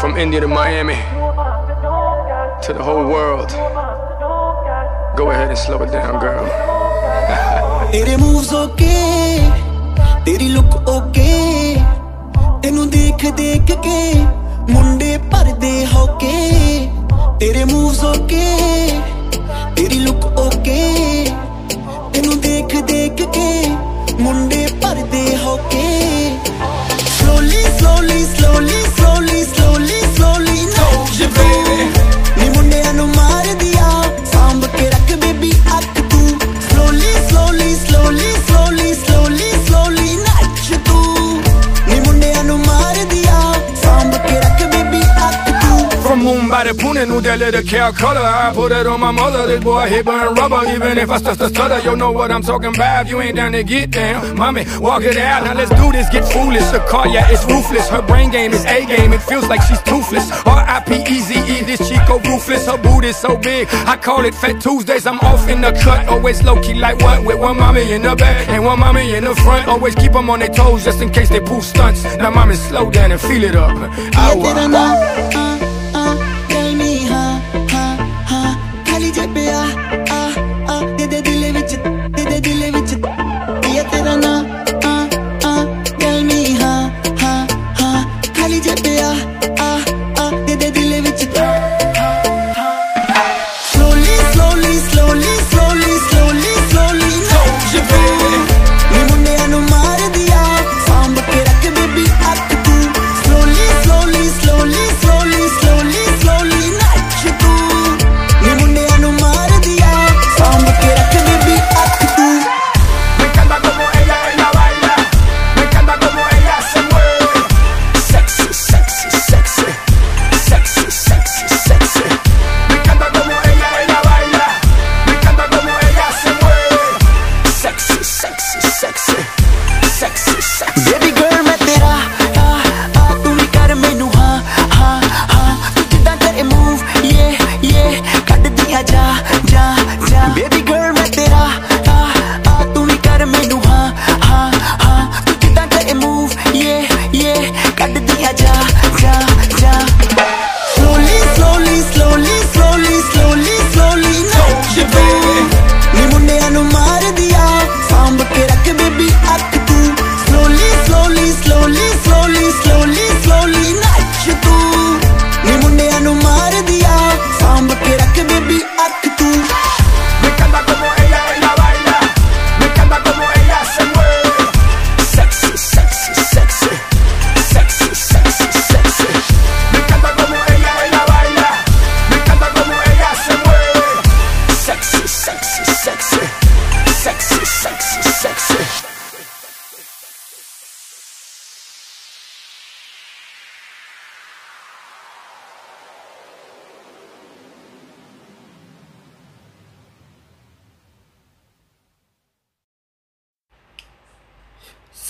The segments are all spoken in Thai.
From India to Miami to the whole world. Go ahead and slow it down, girl. ਤੇਰੇ moves okay ਤੇਰੀ look okay ਤੈਨੂੰ ਦੇਖ ਦੇਖ ਕੇ ਮੁੰਡੇ ਭਰਦੇ ਹੋਕੇ ਤੇਰੇ ਮੂਵਸ ਓਕੇ ਤੇਰੀ ਲੁੱਕ ਓਕੇ ਤੈਨੂੰ ਦੇਖ ਦੇਖ ਕੇ ਮੁੰਡੇ ਭਰਦੇ ਹੋਕੇ slowly slowly slowly slowly slowly slowly ਨੱਚ baby ਨੀ ਮੁੰਡਿਆਂ ਨੂੰ ਮਾਰ ਦਿਆ ਸਾਂਭ ਕੇ ਰੱਖ ਬੇਬੀ ਅੱਖ ਤੂੰ slowly slowly slowly slowly slowly slowly moon by the poonin' who that little cow color. I put it on my mother, this boy hit burn rubber. Even if I start to stutter, you know what I'm talking about. You ain't down to get down. Mommy, walk it out. Now let's do this, get foolish. the car, yeah, it's ruthless. Her brain game is A game, it feels like she's toothless. R-I-P-E-Z-E, this Chico ruthless. Her boot is so big, I call it Fat Tuesdays. I'm off in the cut, always low key like what? With one mommy in the back and one mommy in the front. Always keep them on their toes just in case they pull stunts. Now, mommy, slow down and feel it up. Ow,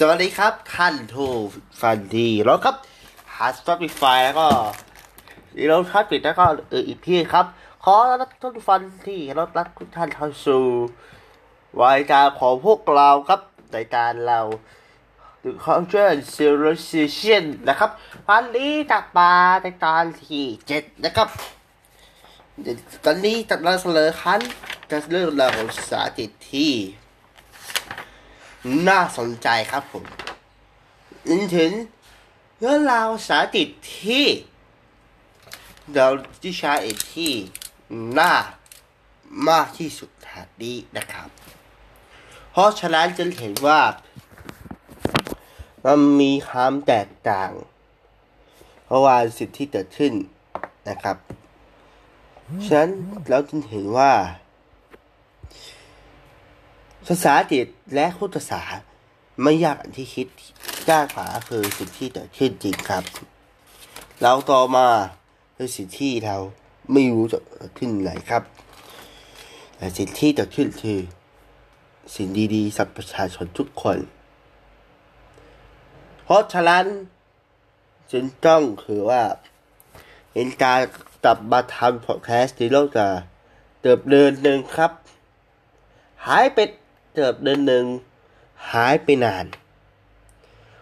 วัสดีครับ ท่านทูฟันดีแล้วครับหาสปอติฟายแล้วก็เราทัดปิดแล้วก็เอออีกที่ครับ ขอรับทุกฟันที่เรารักทุกท่านเข้าสู่รายการของพวกเราครับรายการเรา The Culture Civilization นะครับ วันนี้จะมาในตอนที่เจ็ดนะครับตอนนี้จะนำเสนอคันจะเรื่องราวของสาธิตที่ น่าสนใจครับผมรวมถึงเรื่องราวสาธิตที่เราที่ใช้เอที่น่ามากที่สุดทางนี้นะครับ เพราะฉะนั้นจะเห็นว่ามันมีความแตกต่างเพราะว่าสิ่งที่เกิดขึ้นนะครับ ฉะนั้นเราจึงเห็นว่า ภาษาอังกฤษและคุตศาไม่ยากอย่างที่คิดยากกว่าคือสิ่งที่เกิดขึ้นจริงครับ เราต่อมาคือสิ่งที่เราไม่รู้จะเกิดขึ้นไหนครับแต่สิ่งที่เกิดขึ้นคือ สิ่งดีๆสำหรับประชาชนทุกคน เพราะฉะนั้นจึงต้องคือว่าเห็นการกลับมาทำพอดแคสต์ในโลกจะเติบเดินหนึ่งครับ หายไป เติบเดินหนึ่งหายไปนาน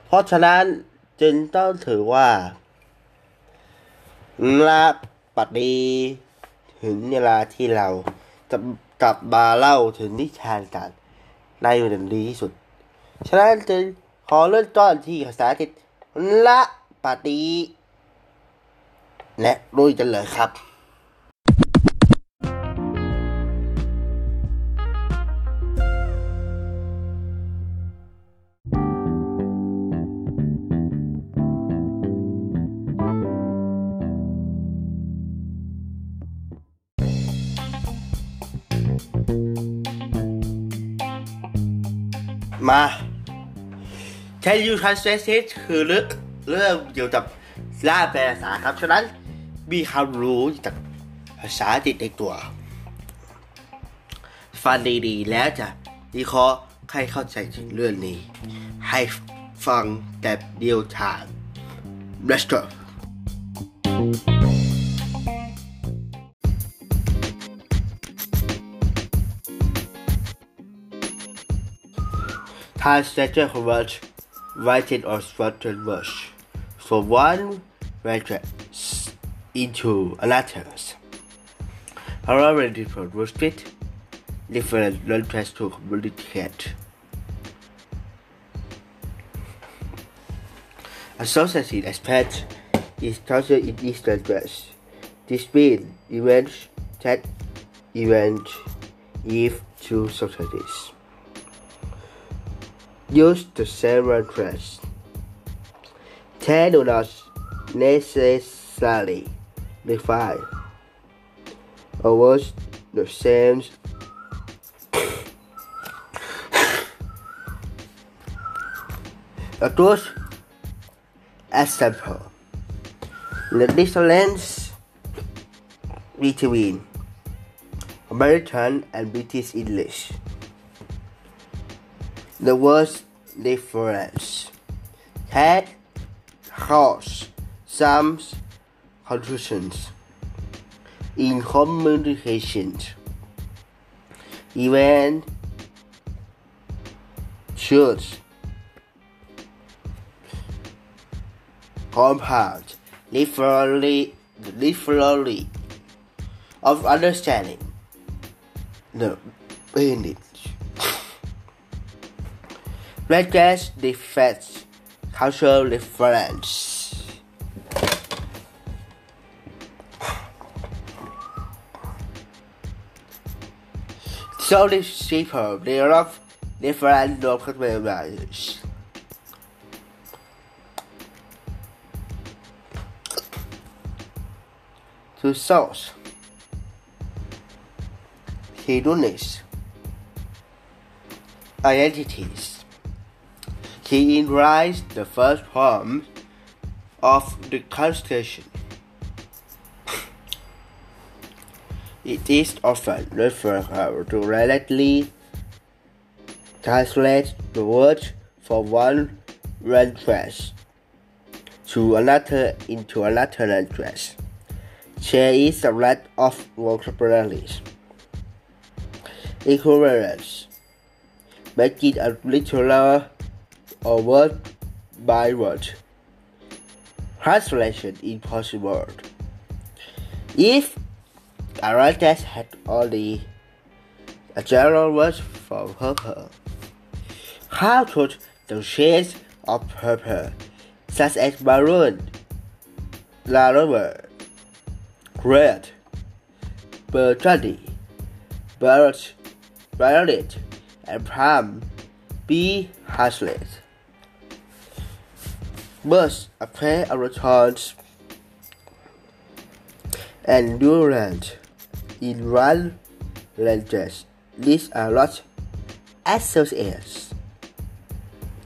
เพราะฉะนั้นจึงต้องถือว่าละปัดนี้ถึงเวลาที่เราจะกลับมาเล่าถึงนิทานกันในวันดีที่สุด ฉะนั้นจึงขอเริ่มต้นที่ภาษาอังกฤษละปัดนี้และลุยกันเลยครับ มา Can you translate คือเรื่องเรื่องเกี่ยวกับล่าแปลภาษาครับ ฉะนั้นมีความรู้จากภาษาติดในตัว ฟังดีๆ แล้วจะวิเคราะห์ให้เข้าใจถึงเรื่องนี้ ให้ฟังแต่เดียวทาง Let's go Translator convert writing or spoken words from one language into another. However, different words fit different languages to communicate. Associated aspect is culture in each language. This means events that event if two societies use the same address. They do not necessarily define was the same a good example. The difference between American and British English. The words difference. Head, horse, sums, conclusions. In communications, event, church, compound, literally, literally, of understanding the meaning. Language defects cultural reference. So these people develop different local values. To source hedonics identities. He writes the first poem of the Constitution. It is often referred to directly translate the word from one language to another into another language. There is a lot of vocabularies. Equivalence. Make it a literal or word by word. Translation is possible. If a writer had only a general word for purple, how could the shades of purple, such as maroon, lavender, red, burgundy, birch, violet, and plum be translated? Birds, a pair of returns and Durant in one language these are not associates.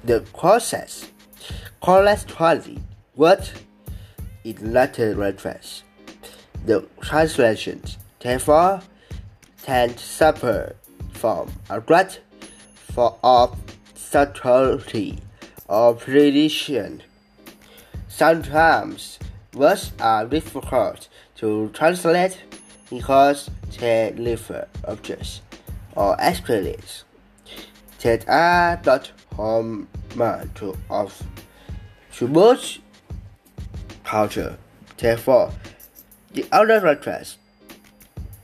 The process corresponding word in later language. The translations therefore tend suffer from a great for of subtlety or precision. Sometimes words are difficult to translate because they refer objects or experiences that are not common to of to most culture. Therefore, The other writers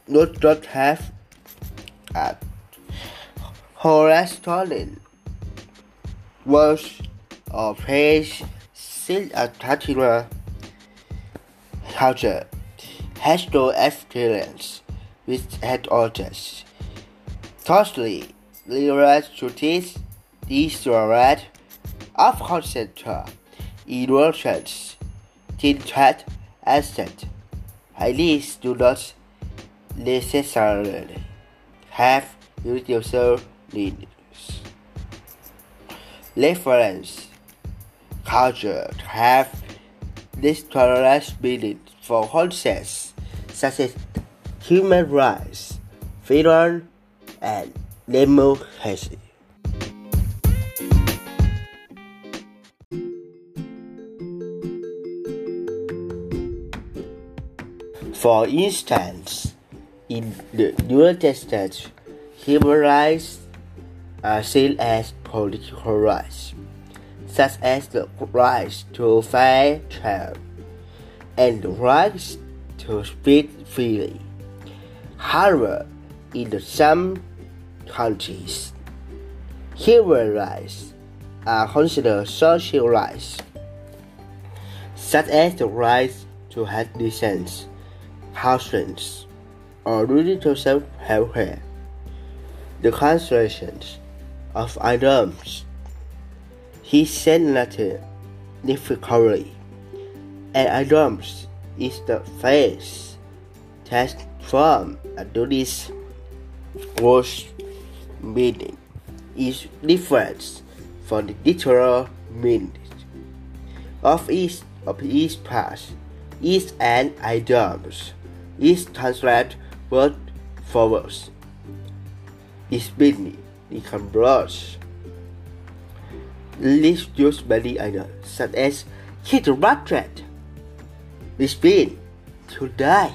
do not have a horizontal words or page seal architectural culture has no experience with head authors. Firstly, liberate duties, right of concentra, inversions, tinted asset. least, do not necessarily have universal needs. Reference culture have distinct meaning for concepts such as human rights, freedom, and democracy. For instance, in the United States, human rights are seen as political rights, such as the right to fair trial and the right to speak freely. However, in some countries, human rights are considered social rights, such as the right to have decent housing or universal health care. The constellations of items he said nothing difficultly, and items is the face from a this was meaning is different from the literal meaning of each of each part is an items is translated word for word. Is meaning become broad. List use many items such as hit rat which means to die.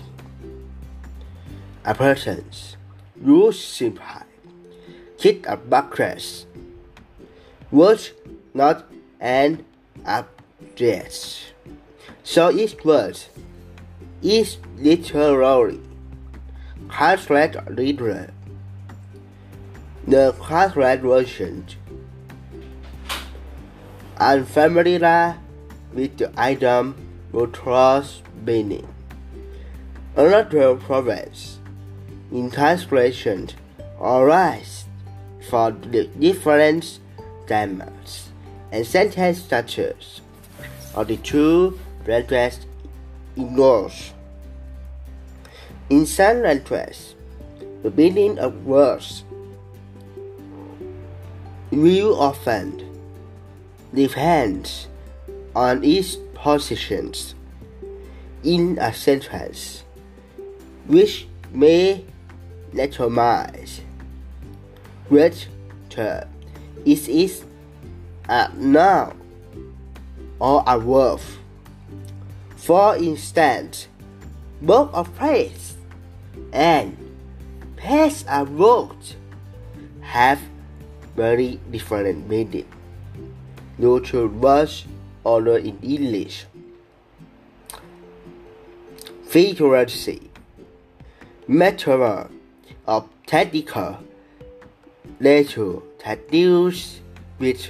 A person's use simple hit a backrest was not an object. So each word is literally translated literally. The translated version unfamiliar with the item trust meaning. Another province in translation arise for the different grammars and sentence structures of the two languages English. In some languages, the meaning of words will often depend on its positions in a sentence, which may determine whether is a noun or a verb. For instance, both of praise and past are both have very different meaning. Neutral words order in English. Figuracy Metaphor of technical nature that deals with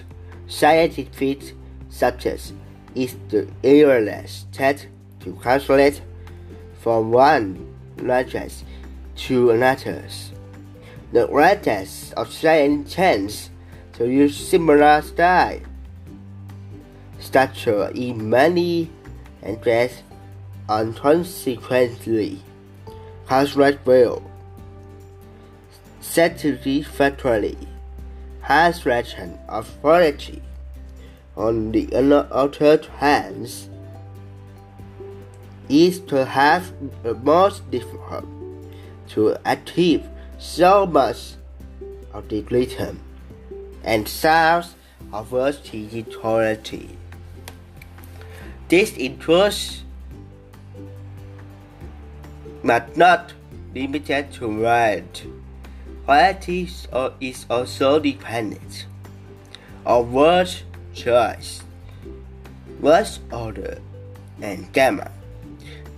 scientific subjects is the awareness that to translate from one language to another. The writers of science tends to use similar style, structure in many languages, and consequently translate well. Satisfactorily, translation of authority. on the other hand, is to have the most difficult to achieve so much of the and sounds of versatility. This includes but not limited to word. Quality is also dependent on word choice, word order, and gamma.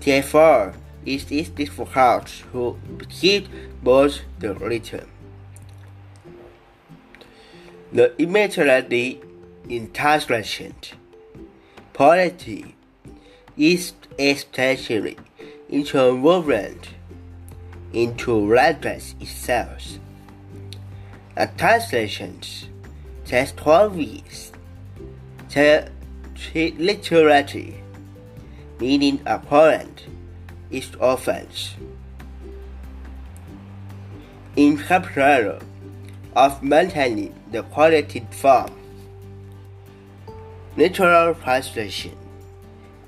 Therefore, it is difficult to keep both the return. The imagery in translation Poetry is especially interwoven into language itself. A translation takes 12 weeks. The literally meaning a poem is often incapable of maintaining the quality form. Literal translation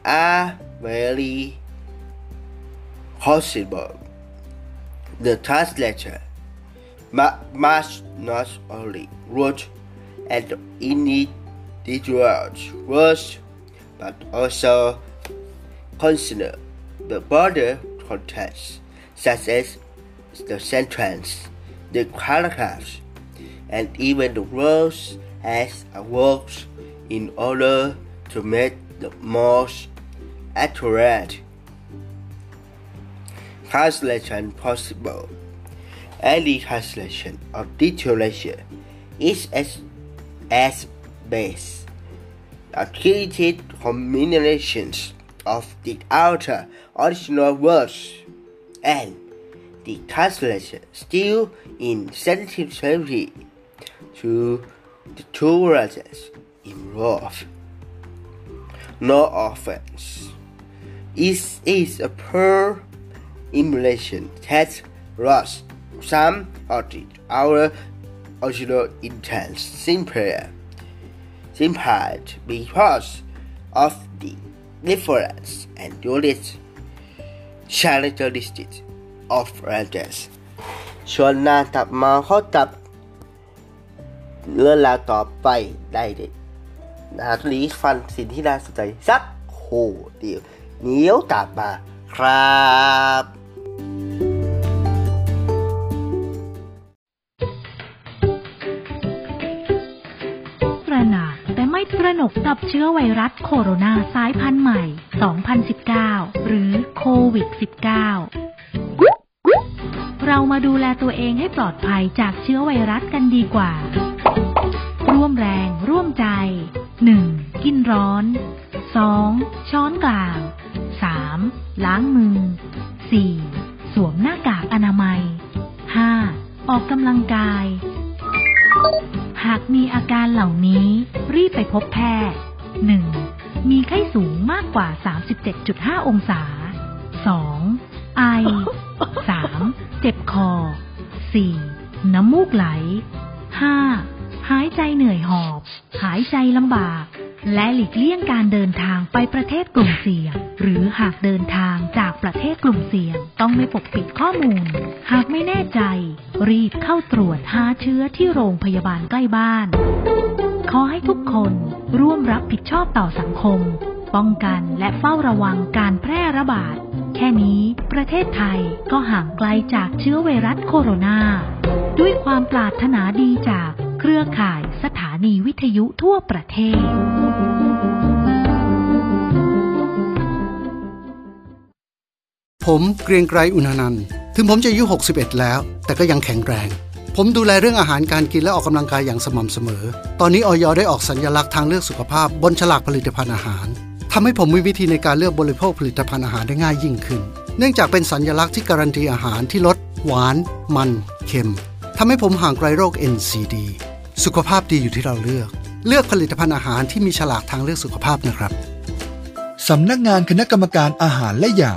are very possible. The translator must not only write and individual words, but also consider the broader context, such as the sentence, the paragraphs, and even the words as a work in order to make the most accurate translation possible. Any translation of literature is as, as base. Accredited combinations of the outer original words and the translation still in sensitivity to the two words involved. No offense. It is a poor emulation that lost some of the, our original intent simply, simply because of the difference and unique characteristics of language ส่วนหน้าตับมาเขาตับเรื่องราวต่อไปได้เลย นะทุลีฟันสิ่งที่น่าสนใจสักโคเดียวเหนียวตามมาครับระหนักแต่ไม่ตระหนกกับเชื้อไวรัสโคโรนาสายพันธุ์ใหม่ 2019 หรือโควิด -19 เรามาดูแลตัวเองให้ปลอดภัยจากเชื้อไวรัสกันดีกว่า ร่วมแรงร่วมใจ 1. กินร้อน 2. ช้อนกลาง 3. ล้างมือ 4. สวมหน้ากากอนามัย 5. ออกกำลังกาย หากมีอาการเหล่านี้ รีบไปพบแพทย์ 1. มีไข้สูงมากกว่า 37.5 องศา 2. ไอ 3. เจ็บคอ 4. น้ำมูกไหล 5. หายใจเหนื่อยหอบ หายใจลำบาก และหลีกเลี่ยงการเดินทางไปประเทศกลุ่มเสี่ยง หรือหากเดินทางจากประเทศกลุ่มเสี่ยง ต้องไม่ปกปิดข้อมูล หากไม่แน่ใจ รีบเข้าตรวจหาเชื้อที่โรงพยาบาลใกล้บ้าน ขอให้ทุกคนร่วมรับผิดชอบต่อสังคม ป้องกันและเฝ้าระวังการแพร่ระบาด แค่นี้ประเทศไทยก็ห่างไกลจากเชื้อไวรัสโคโรนาด้วยความปรารถนาดีจาก เครือข่ายสถานีวิทยุทั่วประเทศ ผมเกรียงไกรอุณนันท์ถึงผมจะอายุ 61 แล้ว แต่ก็ยังแข็งแรง ผมดูแลเรื่องอาหารการกินและออกกำลังกายอย่างสม่ำเสมอ ตอนนี้ออยได้ออกสัญญลักษณ์ทางเลือกสุขภาพบนฉลากผลิตภัณฑ์อาหารทำให้ผมมีวิธีในการเลือกบริโภคผลิตภัณฑ์อาหารได้ง่ายยิ่งขึ้น เนื่องจากเป็นสัญญลักษณ์ที่การันตีอาหารที่ลดหวาน มัน เค็มทำให้ผมห่างไกลโรค NCD สุขภาพดีอยู่ที่เราเลือก เลือกผลิตภัณฑ์อาหารที่มีฉลากทางเลือกสุขภาพนะครับสำนักงานคณะกรรมการอาหารและยา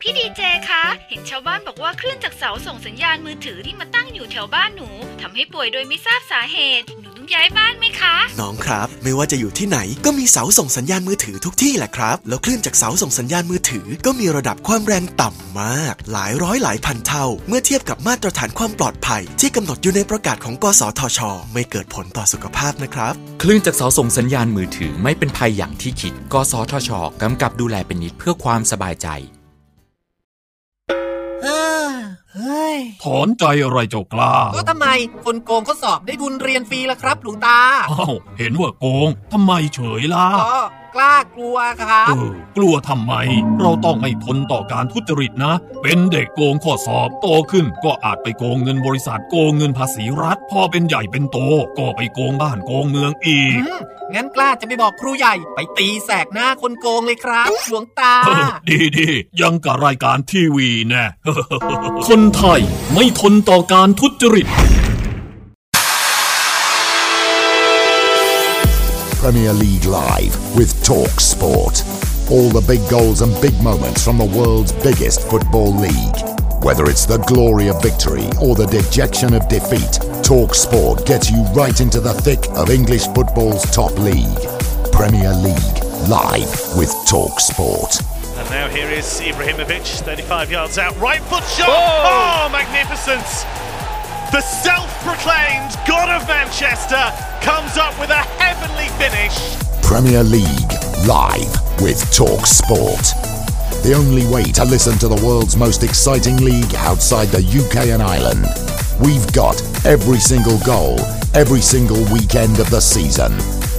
พี่ดีเจคะ เห็นชาวบ้านบอกว่าคลื่นจากเสาส่งสัญญาณมือถือที่มาตั้งอยู่แถวบ้านหนูทำให้ป่วยโดยไม่ทราบสาเหตุหนูต้อง ย้ายบ้านไหมคะ น้องครับ ไม่ว่าจะอยู่ที่ไหน ก็มีเสาส่งสัญญาณมือถือทุกที่แหละครับ แล้วคลื่นจากเสาส่งสัญญาณมือถือ ก็มีระดับความแรงต่ำมาก หลายร้อยหลายพันเท่า เมื่อเทียบกับมาตรฐานความปลอดภัย ที่กำหนดอยู่ในประกาศของกสทช ไม่เกิดผลต่อสุขภาพนะครับ คลื่นจากเสาส่งสัญญาณมือถือไม่เป็นภัยอย่างที่คิด กสทชกำกับดูแลเป็นนิดเพื่อความสบายใจ ถอนใจอะไรเจ้ากล้าก็ทำไมคนโกงเขาสอบได้ทุนเรียนฟรีล่ะครับ หลวงตาอ้าวเห็นว่าโกงทำไมเฉยล่ะ ก็กล้ากลัวครับ เออกลัวทำไม เราต้องไม่ทนต่อการทุจริตนะ เป็นเด็กโกงข้อสอบโตขึ้น ก็อาจไปโกงเงินบริษัทโกงเงินภาษีรัฐ พอเป็นใหญ่เป็นโต ก็ไปโกงบ้านโกงเมืองอีกอืมงั้นกล้าจะไปบอกครูใหญ่ไปตีแสกหน้าคนโกงเลยครับหลวงตา เออดีดีๆยังกับรายการทีวีแน่ คนไทยไม่ทนต่อการทุจริต Premier League Live with Talk Sport. All the big goals and big moments from the world's biggest football league. Whether it's the glory of victory or the dejection of defeat, Talk Sport gets you right into the thick of English football's top league. Premier League Live with Talk Sport. And now here is Ibrahimovic, 35 yards out, right foot shot. Oh, oh magnificence! The self-proclaimed God of Manchester comes up with a heavenly finish. Premier League Live with Talk Sport. The only way to listen to the world's most exciting league outside the UK and Ireland. We've got every single goal, every single weekend of the season.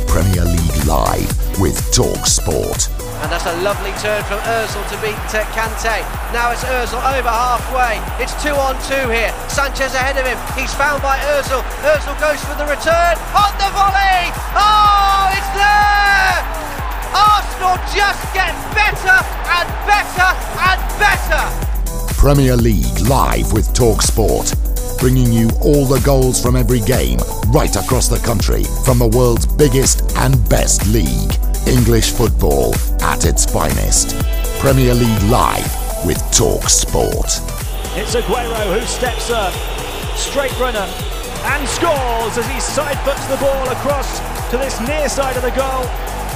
Premier League Live with Talk Sport. And that's a lovely turn from Ozil to beat Kante. Now it's Ozil over halfway. It's two on two here. Sanchez ahead of him. He's found by Ozil. Ozil goes for the return. On the volley! Oh, it's there! Arsenal just get better and better and better. Premier League live with Talk Sport, bringing you all the goals from every game right across the country from the world's biggest and best league. English football at its finest. Premier League live with Talk Sport. It's Aguero who steps up, straight runner, and scores as he side foots the ball across to this near side of the goal.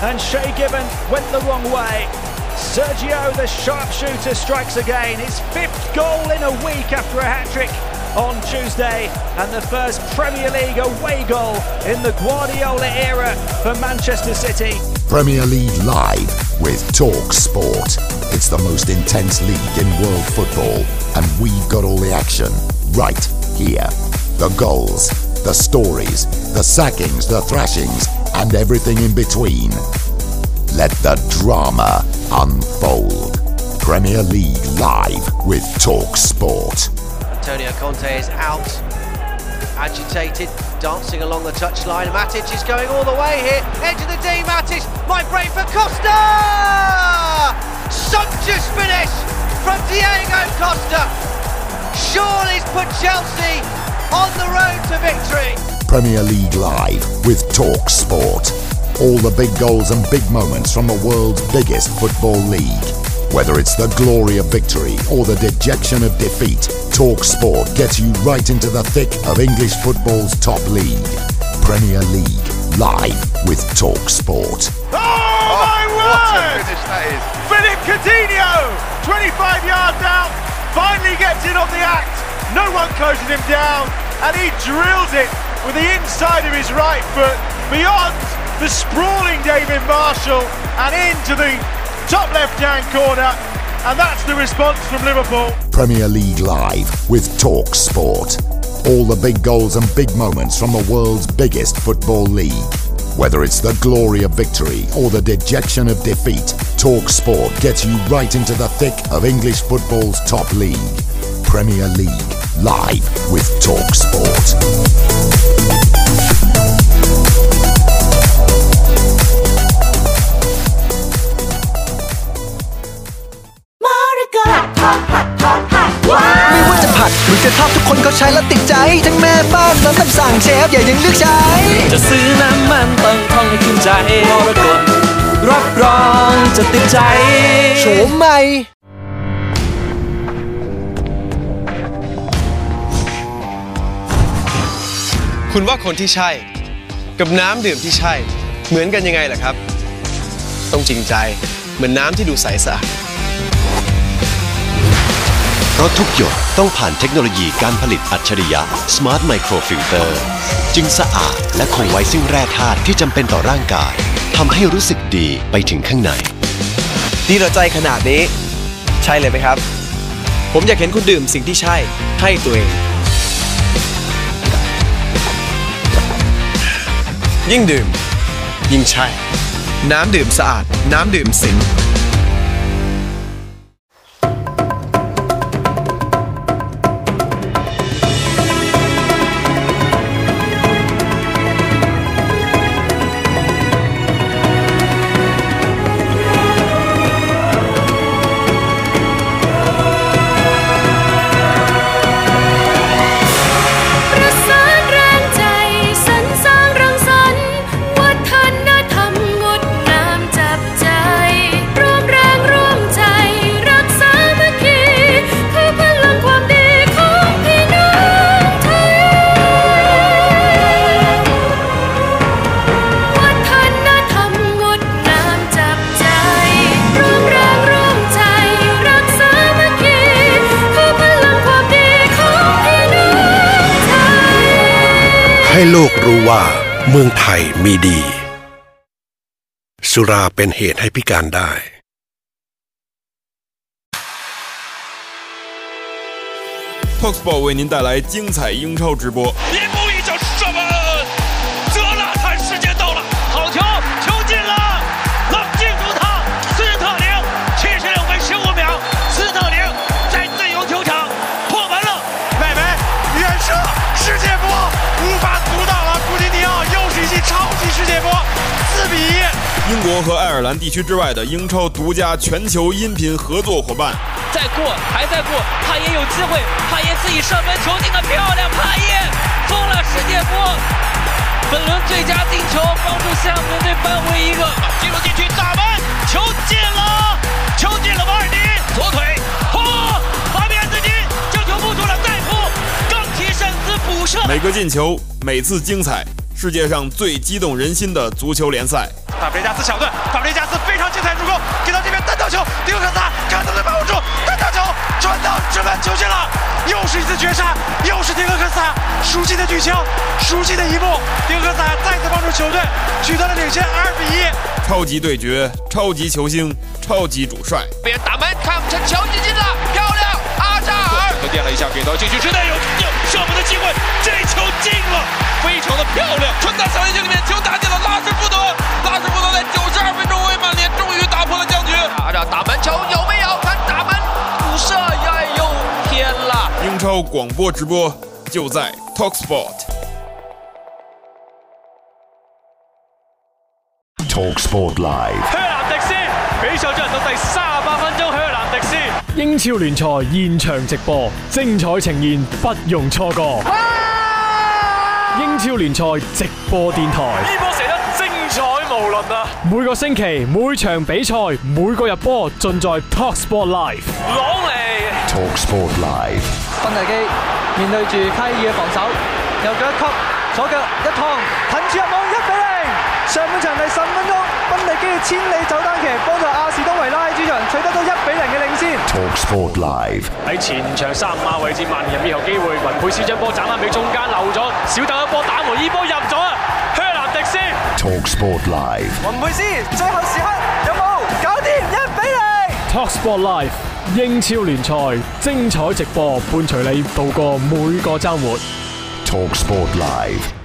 And Shea Gibbon went the wrong way. Sergio, the sharpshooter, strikes again. His fifth goal in a week after a hat trick on Tuesday, and the first Premier League away goal in the Guardiola era for Manchester City. Premier League live with Talk Sport. It's the most intense league in world football, and we've got all the action right here. The goals, the stories, the sackings, the thrashings, and everything in between. Let the drama unfold. Premier League live with Talk Sport. Antonio Conte is out, agitated, dancing along the touchline. Matic is going all the way here. Edge of the D, Matic might break for Costa! Sumptuous finish from Diego Costa. Surely's put Chelsea on the road to victory. Premier League Live with Talk Sport. All the big goals and big moments from the world's biggest football league. Whether it's the glory of victory or the dejection of defeat, Talk Sport gets you right into the thick of English football's top league. Premier League Live with Talk Sport. Oh, my oh, What a finish that is. Philip Coutinho, 25 yards out, finally gets in on the act. No one closing him down, and he drills it with the inside of his right foot beyond the sprawling David Marshall and into the top left-hand corner. And that's the response from Liverpool. Premier League Live with Talk Sport. All the big goals and big moments from the world's biggest football league. Whether it's the glory of victory or the dejection of defeat, Talk Sport gets you right into the thick of English football's top league. Premier League live with Talk Sport. ไม่ว่าจะผัดหรือจะทอดทุกคนก็ใช้แล้วติดใจ ทั้งแม่บ้านน้องคำสั่งเชฟอย่ายังเลือกใช้ จะซื้อน้ำมันต้องท่องให้ขึ้นใจมรกตรับรองจะติดใจโฉมใหม่คุณว่าคนที่ใช่ กับน้ำดื่มที่ใช่ เหมือนกันยังไงล่ะครับ ต้องจริงใจเหมือนน้ำที่ดูใสสะอาด เพราะทุกหยดต้องผ่านเทคโนโลยีการผลิตอัจฉริยะ Smart Microfilter จึงสะอาดและคงไว้ซึ่งแร่ธาตุที่จำเป็นต่อร่างกายทำให้รู้สึกดีไปถึงข้างใน ดีต่อใจขนาดนี้ ใช่เลยไหมครับ ผมอยากเห็นคุณดื่มสิ่งที่ใช่ให้ตัวเอง ยิ่งดื่ม ยิ่งใช่ น้ำดื่มสะอาด น้ำดื่มสิง ดี สุราเป็นเหตุให้พิการได้ Talksport 为您带来精彩英超直播。 英国和爱尔兰地区之外的英超独家全球音频合作伙伴。再过，还在过，帕耶有机会，帕耶自己射门，球进的漂亮，帕耶封了世界波，本轮最佳进球，帮助西汉姆联队扳回一个，进入禁区打门，球进了，球进了，瓦尔迪左腿，嚯，法比安斯基将球扑出了再扑，更提身子补射。每个进球，每次精彩，世界上最激动人心的足球联赛。法布雷加斯小顿，法布雷加斯非常精彩助攻，给到这边单刀球，迪克萨看能不能把握住，单刀球传到直门球进了，又是一次绝杀，又是迪克克萨熟悉的举球，熟悉的一幕，迪克克萨再次帮助球队取得了领先二比一。超级对决，超级球星，超级主帅。边打门，看不成球进进了，漂扎尔。和垫了一下，给到禁区之内有有射门的机会，这球进了，非常的漂亮，传到小禁区里面，球打进了拉什福德，拉什福德在九十二分钟为曼联终于打破了僵局。阿扎打门球有没有？看打门补射，哎呦天啦！英超广播直播就在 Talksport。Talksport Live. 靴蘭迪斯比賽進行到第三十八分鐘，靴蘭迪斯英超联赛现场直播，精彩呈现，不容錯過。英超联赛直播电台，呢波射得精彩無倫啊！每个星期每场比赛每个入波尽在 Talksport Live。朗尼 Talksport Live. 芬尼基面对住卡爾嘅防守，右脚一曲，左脚一趟，騰柱入網一比零。上半場第十五分鐘，芬尼基嘅千里走單騎幫助亞士東維拉喺主場取得到一比零嘅領先。Talksport Live. 喺前場三五碼位置，曼聯入邊有機會，雲佩斯將波斬翻俾中間漏咗，小豆一波打門，呢波入咗啊！靴蘭迪斯 Talksport Live. 雲佩斯最後時刻有冇搞掂一比零？Talksport Live 英超聯賽精彩直播，伴隨你度過每個周末。Talksport Live.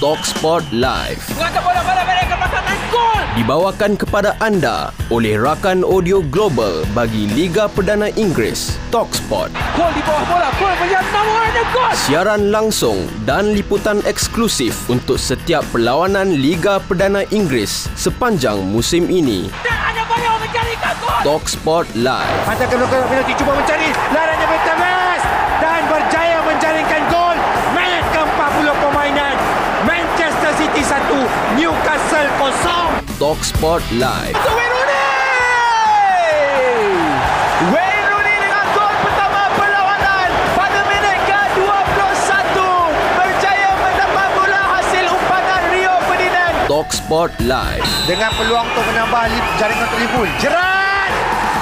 Talksport Live mereka pasangan gol. dibawakan kepada anda oleh rakan audio global bagi Liga Perdana Inggeris Talksport. Gol di bawah bola, gol gol. Siaran langsung dan liputan eksklusif untuk setiap perlawanan Liga Perdana Inggeris sepanjang musim ini. Ada banyak mencarikan gol. Talksport Live. Hantarkan belakang penalti cuba mencari larannya 0. Talksport Live. Wayne Rooney. Wayne Rooney dengan gol pertama perlawanan pada minit ke-21 berjaya mendapat bola hasil umpankan Rio Ferdinand. Talksport Live. Dengan peluang untuk menambah jaringan untuk Liverpool. Gerrard!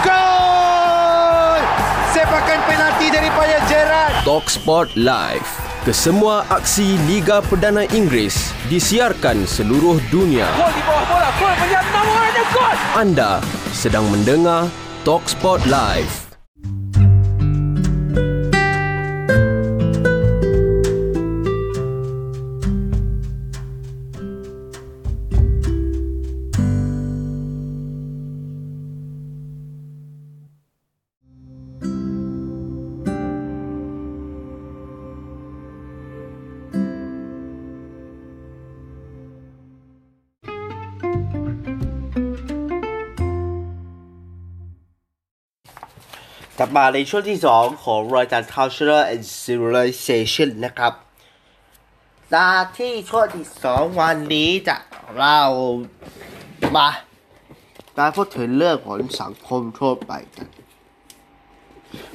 Gol! Sepakan penalti daripada Gerrard. Talksport Live. Kesemua aksi Liga Perdana Inggeris disiarkan seluruh dunia. Gol di bawah bola, gol namanya gol. Anda sedang mendengar Talksport Live. กลับมาในช่วงที่ 2 ของรายการ Cultural and Civilization นะครับตาที่ช่วงที่ 2 วันนี้จะเรามามาพูดถึงเรื่องของสังคมทั่วไปกัน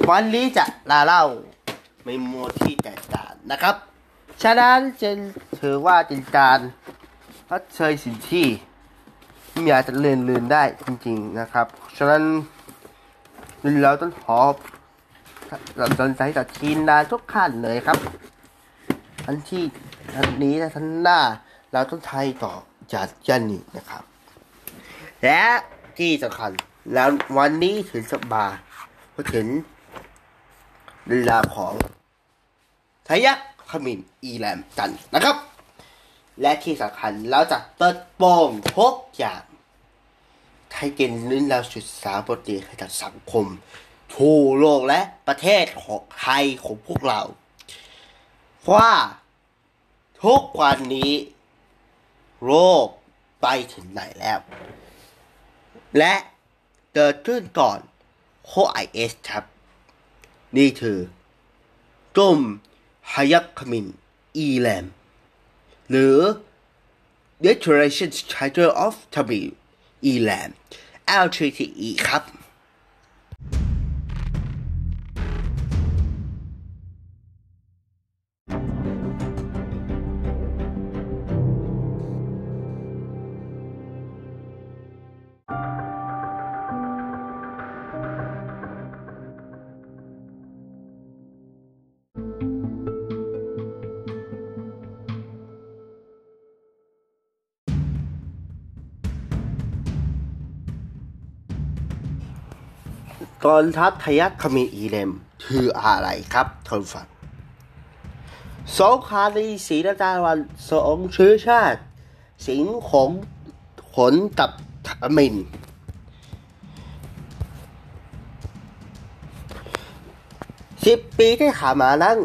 วันนี้จะลาเล่าไม่มัวที่แตกต่างนะครับ ฉะนั้นจะถือว่าเป็นการพัฒนาสิ่งที่ไม่อยากจะเรียนรู้ได้จริงๆนะครับ ฉะนั้น เราต้องขอเราสนใจจากทีมงานทุกขั้นเลยครับทันที่ทันนี้และทันหน้า เราต้องไทยต่อจากยันนี้นะครับ และที่สำคัญแล้ววันนี้ถึงสัปดาห์ถึงเวลาของทายักขมินอีแลมกันนะครับ และที่สำคัญเราจะเปิดโปงทุกอย่าง ให้เกินลื่นเราศึกษาบทเรียนให้กับสังคมทั่วโลกและประเทศของไทยของพวกเรา ว่าทุกวันนี้ โลกไปถึงไหนแล้ว และเกิดขึ้นก่อนโคไอเอสครับ นี่คือจุมฮายักขมิน อีแลม หรือ Declaration Charter of Tamil Elam LTTE ครับ ตอนทัพทยักขมิอีเลมคืออะไรครับท่านฟังสงครามในศรีนาตาวันสองเชื้อชาติ สิงห์ของขนกับขมิน สิบปีที่ขามานั้น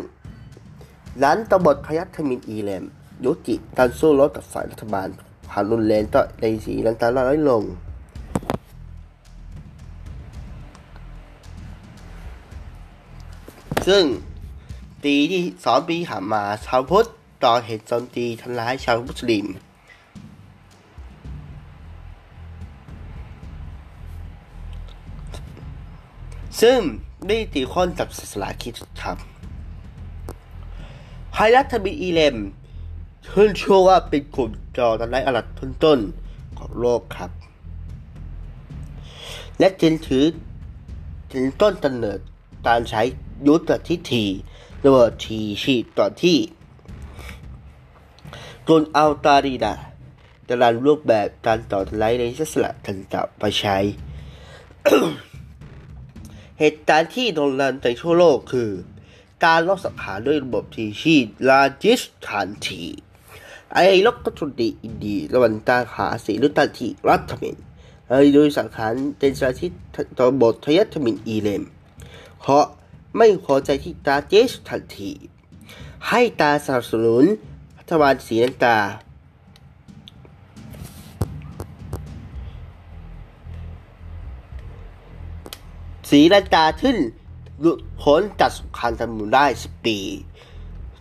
นั้นตบทพยัคฆ์ขมินอีเลมยุติการสู้รบกับฝ่ายรัฐบาลผ่านรุนแรงต่อในศรีลังกาน้อยลง ซึ่งปีที่สองปีผ่านมาชาวพุทธต่อเหตุโจมตีทำร้ายชาวมุสลิม ซึ่งไม่ตีข้นกับศาสนาคริสต์ครับไฮรัตบิอีเลมขึ้นชื่อว่าเป็นกลุ่มจอตอนไร้อลัดต้นๆของโลกครับ และจึงถือถึงต้นกำเนิดการใช้ ยุทธทิฏฐิระเบิดทีชีต่อนที่กลุ่มอัลตารีดาจะรันรูปแบบการต่อทลายในลักษณะต่างๆไปใช้เหตุการณ์ที่โด่งดังในทั่วโลกคือ การลอบสังหารด้วยระบบทีชีลาจิสฐานทีไอ้ลกกตุดีอินดีระหว่างการหาสีลุตันทีรัฐมินไอ้โดยสังหารเป็นสาธิตต่อบททยัตมินอีเลมเพราะ ไม่พอใจที่ตาเจสทันที ให้ตาสนับสนุนรัฐบาลศรีลังกาศรีลังกาขึ้นหลุดพ้นจากสงครามตะมุนได้สิบปี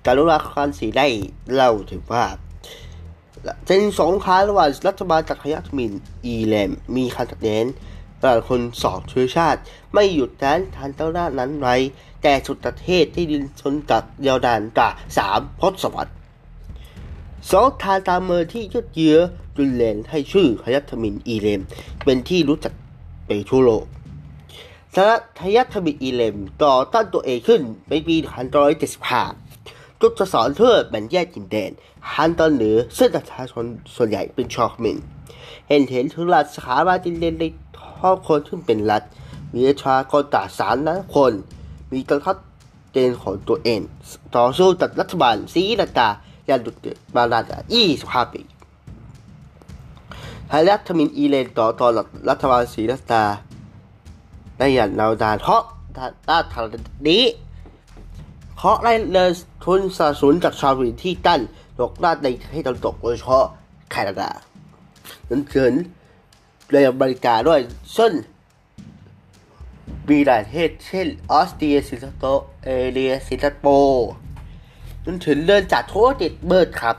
การรุราคารศรีได้เล่าถึงว่าเป็นสงครามระหว่างรัฐบาลจักรยานมินอีแลมมีการขัดแย้งระหว่างคนสองเชื้อชาติ ไม่หยุดยั้งทานเต้าหน้านั้นไว้ แต่สุดประเทศที่ดินชนกับยาวดานกว่าสามทศวรรษสองทานตามเมือที่ยืดเยื้อรุนแรงให้ชื่อฮยัตมินอีเลม เป็นที่รู้จักไปทั่วโลกสารทยัตมินอีเลมต่อต้านตัวเองขึ้นในปี1975จุดจะสอนเพื่อแบ่งแยกดินแดนฮันตอนเหนือซึ่งประชาชนส่วนใหญ่เป็นชาวมิน เห็นเห็นถึงหลักสถาบันดินแดนในท้อคนขึ้นเป็นรัฐมีประชากรต่าสามล้านคน มีการทัดเจนของตัวเอง ต่อสู้กับรัฐบาลศรีลังกาอย่างดุเดือดมานานกว่า25 ปีไฮรัฐมินอีเลนต่อต่อนรัฐบาลศรีลังกาได้อย่างยาวนานเพราะด้านทางนี้เพราะได้เลินทุนสนับสนุนจากชาววินที่ตั้นตกด้านในประเทศตะวันตกโดยเฉพาะแคนาดานั้นเกินในอเมริกาด้วยซึ่ง มีหลายประเทศเช่นออสเตรียสิงคโปร์เอเรียสิงคโปร์จนถึงเดินจากทั่วติดเบิร์ดครับ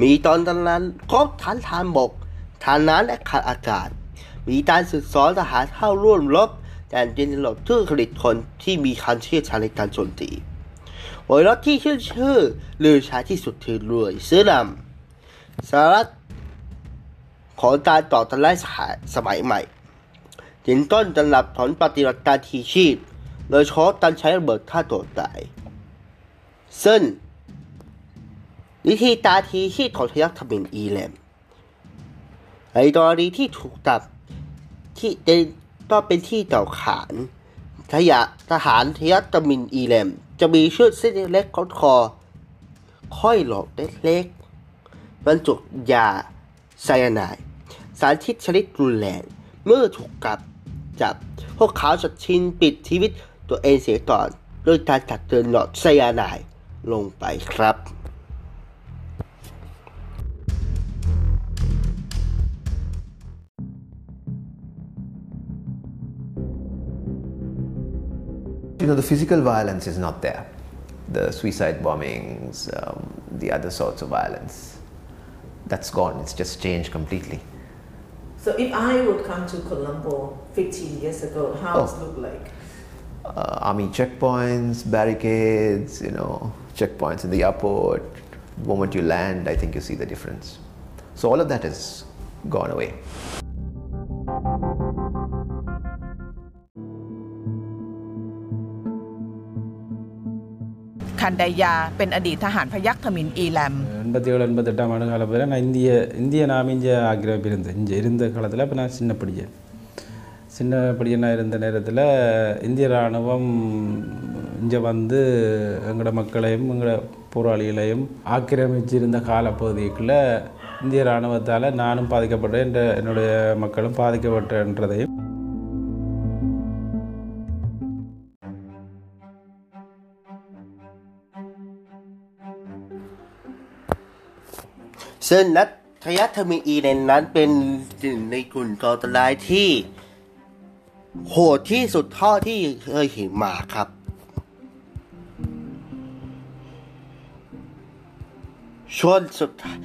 มีตอนตอนนั้นครบฐานทานบกฐานน้ำและขาดอากาศ มีการศึกสอนทหารเข้าร่วมรบแต่เป็นหลบทื่อผลิตคนที่มีความเชี่ยวชาญในการโจมตีโอยรถที่ชื่อชื่อลือชาที่สุดคือรวยซื้อนำสาระของการต่อต้านไล่สมัยใหม่ ถึงต้นตำรับผลปฏิบัติการทีชีพ โดยเฉพาะการใช้ระเบิดฆ่าตัวตาย ซึ่ง วิธีตาทีชีพของทยักทมินอีแลมในกรณีที่ถูกตับที่ก็เป็นที่เต่าขานทยะทหารทยักตมินอีแลม จะมีเชือกเส้นเล็กๆคอ ค่อยหลอกเล็กๆบรรจุยาไซยาไนด์สารทิศชนิดรุนแรงเมื่อถูกกับ จับ พวกเขาจะชินปิดชีวิตตัวเองเสียก่อนด้วยการตัดเตือนหลอดไซยาไนด์ลงไปครับ You know, the physical violence is not there. The suicide bombings, um, the other sorts of violence, that's gone. It's just changed completely. So if I would come to Colombo 15 years ago, how Oh. it look like? Uh, army checkpoints, barricades, you know, checkpoints in the airport. The moment you land, I think you see the difference. So all of that has gone away. นไดยาเป็นอดีตทหารพยัคฆ์ทมินอีแลม எண்பத்தி ஏழு எண்பத்தெட்டாம் ஆண்டு காலம் வரை நான் இந்திய இந்திய நாம் இங்கே ஆக்கிரமிப்பு இருந்தேன் இங்கே இருந்த காலத்தில் இப்போ நான் சின்ன படியன் சின்ன படியனாக இருந்த நேரத்தில் இந்திய இராணுவம் இங்கே வந்து எங்களோட மக்களையும் எங்களோட போராளிகளையும் ஆக்கிரமிச்சிருந்த காலப்பகுதிக்குள்ளே இந்திய இராணுவத்தால் நானும் பாதிக்கப்பட்டேன் என்ற என்னுடைய மக்களும் பாதிக்கப்பட்டன்றதையும் ซึ่งนัททยัทมิอีเลนนั้นเป็นหนึ่งในกลุ่มก่อการร้ายที่โหดที่สุดเท่าที่เคยเห็นมาครับช่วงสุดท้าย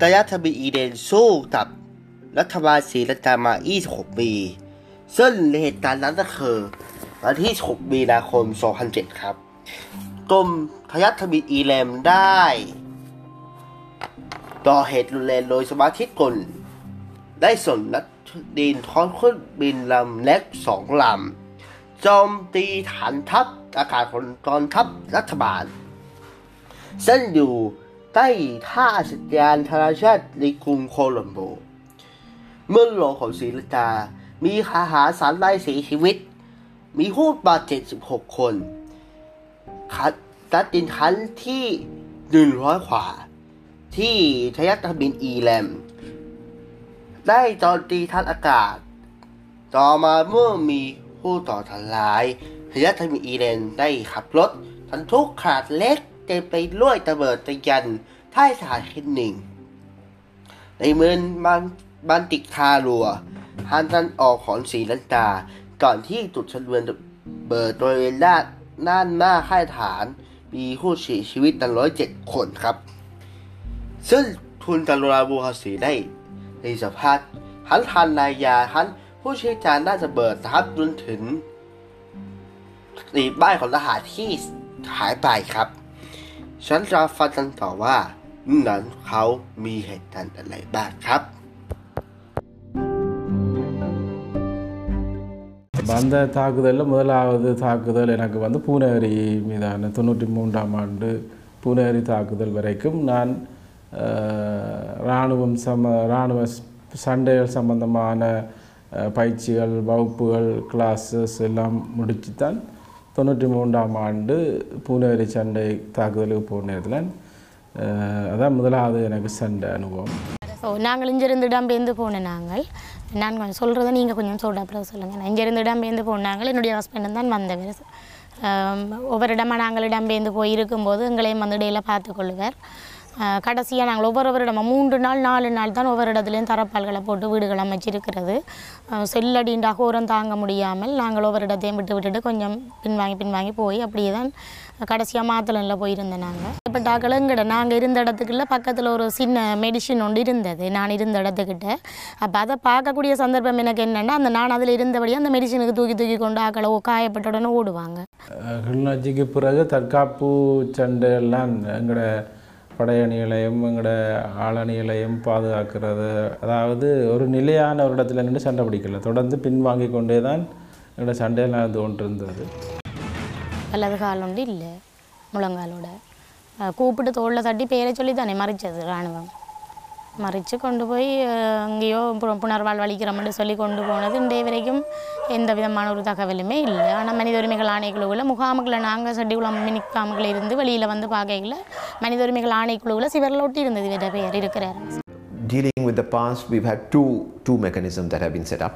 ทยัทมิอีเลนสู้กับรัฐบาลศรีลังกามา 26 ปี ซึ่งเหตุการณ์นั้นก็คือวันที่ 6 มีนาคม 2007 ครับ กรมทยัทมิอีเลมได้ ก่อเหตุรุนแรงโดยสมาชิกกลได้ส่งนักดินท้องเครื่องบินลำเล็กสองลำโจมตีฐานทัพอากาศของกองทัพรัฐบาล ซึ่งอยู่ใต้ท่าอากาศยานธนาชาติในกรุงโคลัมโบ เมื่อหลวงของศรีลังกามีทหารสามนายเสียชีวิต มีผู้บาดเจ็บ 16 คนคัดตัดดินทันที่ 100ขวา ที่ทยัตบินอีแลม ได้โจมตีทางอากาศ ต่อมาเมื่อมีผู้ต่อทลายทยัตบินอีแลมได้ขับรถบรรทุกขาดเล็กเต็มไปด้วยระเบิดตะยันท่ายสถานแห่หนึ่ง ในเมืองบันบันติกคารัวทางตะวันออกของศรีลังกาก่อนที่จุดชนวนเบิดโดยด้านด้านหน้าค่ายฐาน มีผู้เสียชีวิตตั้งร้อยเจ็ดคนครับ ซึ่งทุนกรุณาบูฮาสีได้ในสภาพทั้งทันนายาทั้งผู้เชี่ยวชาญด้านระเบิดนะครับจนถึงตีบ้านของทหารที่หายไปครับ ฉันจะฟังกันต่อว่านั้นเขามีเหตุการณ์อะไรบ้างครับ அப்ப அந்த தாக்குதலில் முதலாவது தாக்குதல் எனக்கு வந்து பூனேரி மீதான தொண்ணூற்றி மூன்றாம் ஆண்டு பூனேரி தாக்குதல் வரைக்கும் நான் அஹ், இராணுவம் சம இராணுவ சண்டைகள் சம்பந்தமான பயிற்சிகள் வகுப்புகள் கிளாஸஸ் எல்லாம் முடித்து தான் தொண்ணூற்றி மூன்றாம் ஆண்டு பூனேரி சண்டை தாக்குதலுக்கு போன நேரத்தில் அதான் முதலாவது எனக்கு சண்டை அனுபவம். ஸோ நாங்கள் இங்கிருந்து இடம்பெயர்ந்து போன நாங்கள். நான் கொஞ்சம் சொல்கிறத நீங்கள் கொஞ்சம் சொல்ல சொல்லுங்கள் நான் இங்கேருந்து இடம்பெயர்ந்து போனாங்கள் என்னுடைய ஹஸ்பண்டும் தான் வந்தவர் ஒவ்வொரு இடமா நாங்கள் இடம்பெயர்ந்து போய் இருக்கும்போது எங்களையும் வந்து இடையில பார்த்துக்கொள்ளுவார் கடைசியாக நாங்கள் ஒவ்வொரு வருடமும் மூன்று நாள் நாலு நாள் தான் ஒவ்வொரு இடத்துலையும் தரப்பால்களை போட்டு வீடுகள் அமைச்சிருக்கிறது. செல்லடின்ற அகோரம் தாங்க முடியாமல் நாங்கள் ஒவ்வொரு இடத்தையும் விட்டு விட்டுட்டு கொஞ்சம் பின்வாங்கி பின்வாங்கி போய் அப்படியே தான் கடைசியாக மாத்தலனில் போயிருந்தேன் நாங்கள் இப்போ டாக்கலங்கிட்ட நாங்கள் இருந்த இடத்துக்குள்ள பக்கத்தில் ஒரு சின்ன மெடிசின் ஒன்று இருந்தது. நான் இருந்த இடத்துக்கிட்ட. அப்போ அதை பார்க்கக்கூடிய சந்தர்ப்பம் எனக்கு என்னென்னா அந்த நான் அதில் இருந்தபடியே அந்த மெடிசினுக்கு தூக்கி தூக்கி கொண்டு ஆக்களை காயப்பட்ட உடனே ஓடுவாங்க. கிளிநொச்சிக்கு பிறகு தற்காப்பு சண்டை எல்லாம் எங்களோட படையணிகளையும் எங்களோட ஆளணிகளையும் பாதுகாக்கிறது. அதாவது ஒரு நிலையான ஒரு இடத்துல நின்று சண்டை பிடிக்கல. தொடர்ந்து பின்வாங்கி கொண்டே தான் எங்களோட சண்டையெல்லாம் அது ஒன்று இருந்தது வலது கால் ஒன்று இல்லை முழங்காலோட. கூப்பிட்டு தோளில் தட்டி பேரை சொல்லி தானே மறைச்சது இராணுவம் மறித்து கொண்டு போய் அஹ், அங்கேயோ பு- புனர்வாழ் வலிக்கிறோம்னு சொல்லி கொண்டு போனது இன்றைய வரைக்கும் எந்த விதமான ஒரு தகவலுமே இல்லை ஆனால் மனித உரிமைகள் ஆணைக்குழுவில் முகாமுகளில் நாங்கள் சட்டிக்குளம் மினிக்காமுகளில் இருந்து வெளியில் வந்து பார்க்கையில் மனித உரிமைகள் ஆணைக்குழுவில் சிவரில் ஒட்டி இருந்தது இவர பேர் இருக்கிறார் Dealing with the past, we've had two, two mechanisms that have been set up.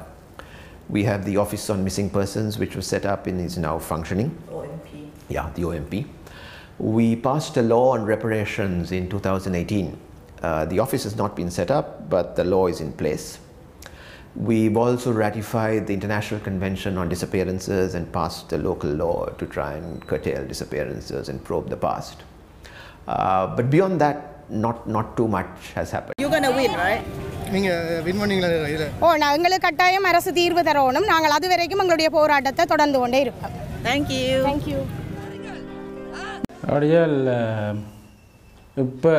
We have the Office on Missing Persons, which was set up and is now functioning. OMP. Yeah, the OMP. We passed a law on reparations in 2018. Uh, the office has not been set up, but the law is in place. We've also ratified the International Convention on Disappearances and passed a local law to try and curtail disappearances and probe the past. Uh, but beyond that, not, not too much has happened. You're gonna win, right? நீங்கள் வின் பண்ணீங்களா இதில் ஓ நான் எங்களுக்கு கட்டாயம் அரசு தீர்வு தரணும் நாங்கள் அது வரைக்கும் எங்களுடைய போராட்டத்தை தொடர்ந்து கொண்டே இருப்போம் தேங்க்யூ தேங்க்யூ அப்படியே இப்போ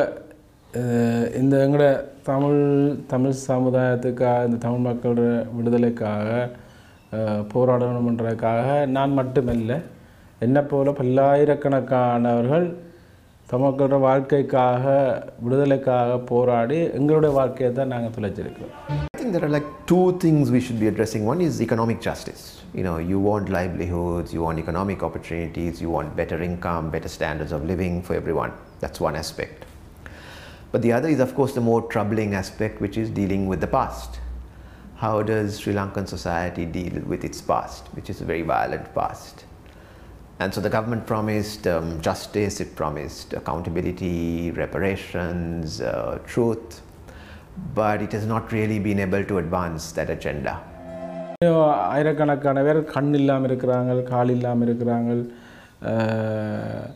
இந்த எங்களோட தமிழ் தமிழ் சமுதாயத்துக்காக இந்த தமிழ் மக்களோட விடுதலைக்காக அஹ், போராடணுன்றதுக்காக நான் மட்டுமல்ல என்னை போல பல்லாயிரக்கணக்கானவர்கள் தமக்களோட வாழ்க்கைக்காக விடுதலைக்காக போராடி எங்களுடைய வாழ்க்கையை தான் நாங்கள் தொலைச்சிருக்கிறோம் I think there are like two things we should be addressing. One is economic justice. You know, you want livelihoods, you want economic opportunities, you want better income, better standards of living for everyone. That's one aspect. But the other is, of course, the more troubling aspect, which is dealing with the past. How does Sri Lankan society deal with its past, which is a very violent past? And so the government promised um, justice, it promised accountability, reparations, uh, truth, but it has not really been able to advance that agenda. ஆயிரக்கணக்கான பேர் கண் இல்லாமல் இருக்கிறாங்க கால் இல்லாமல் இருக்கிறாங்க அஹ், அஹ்,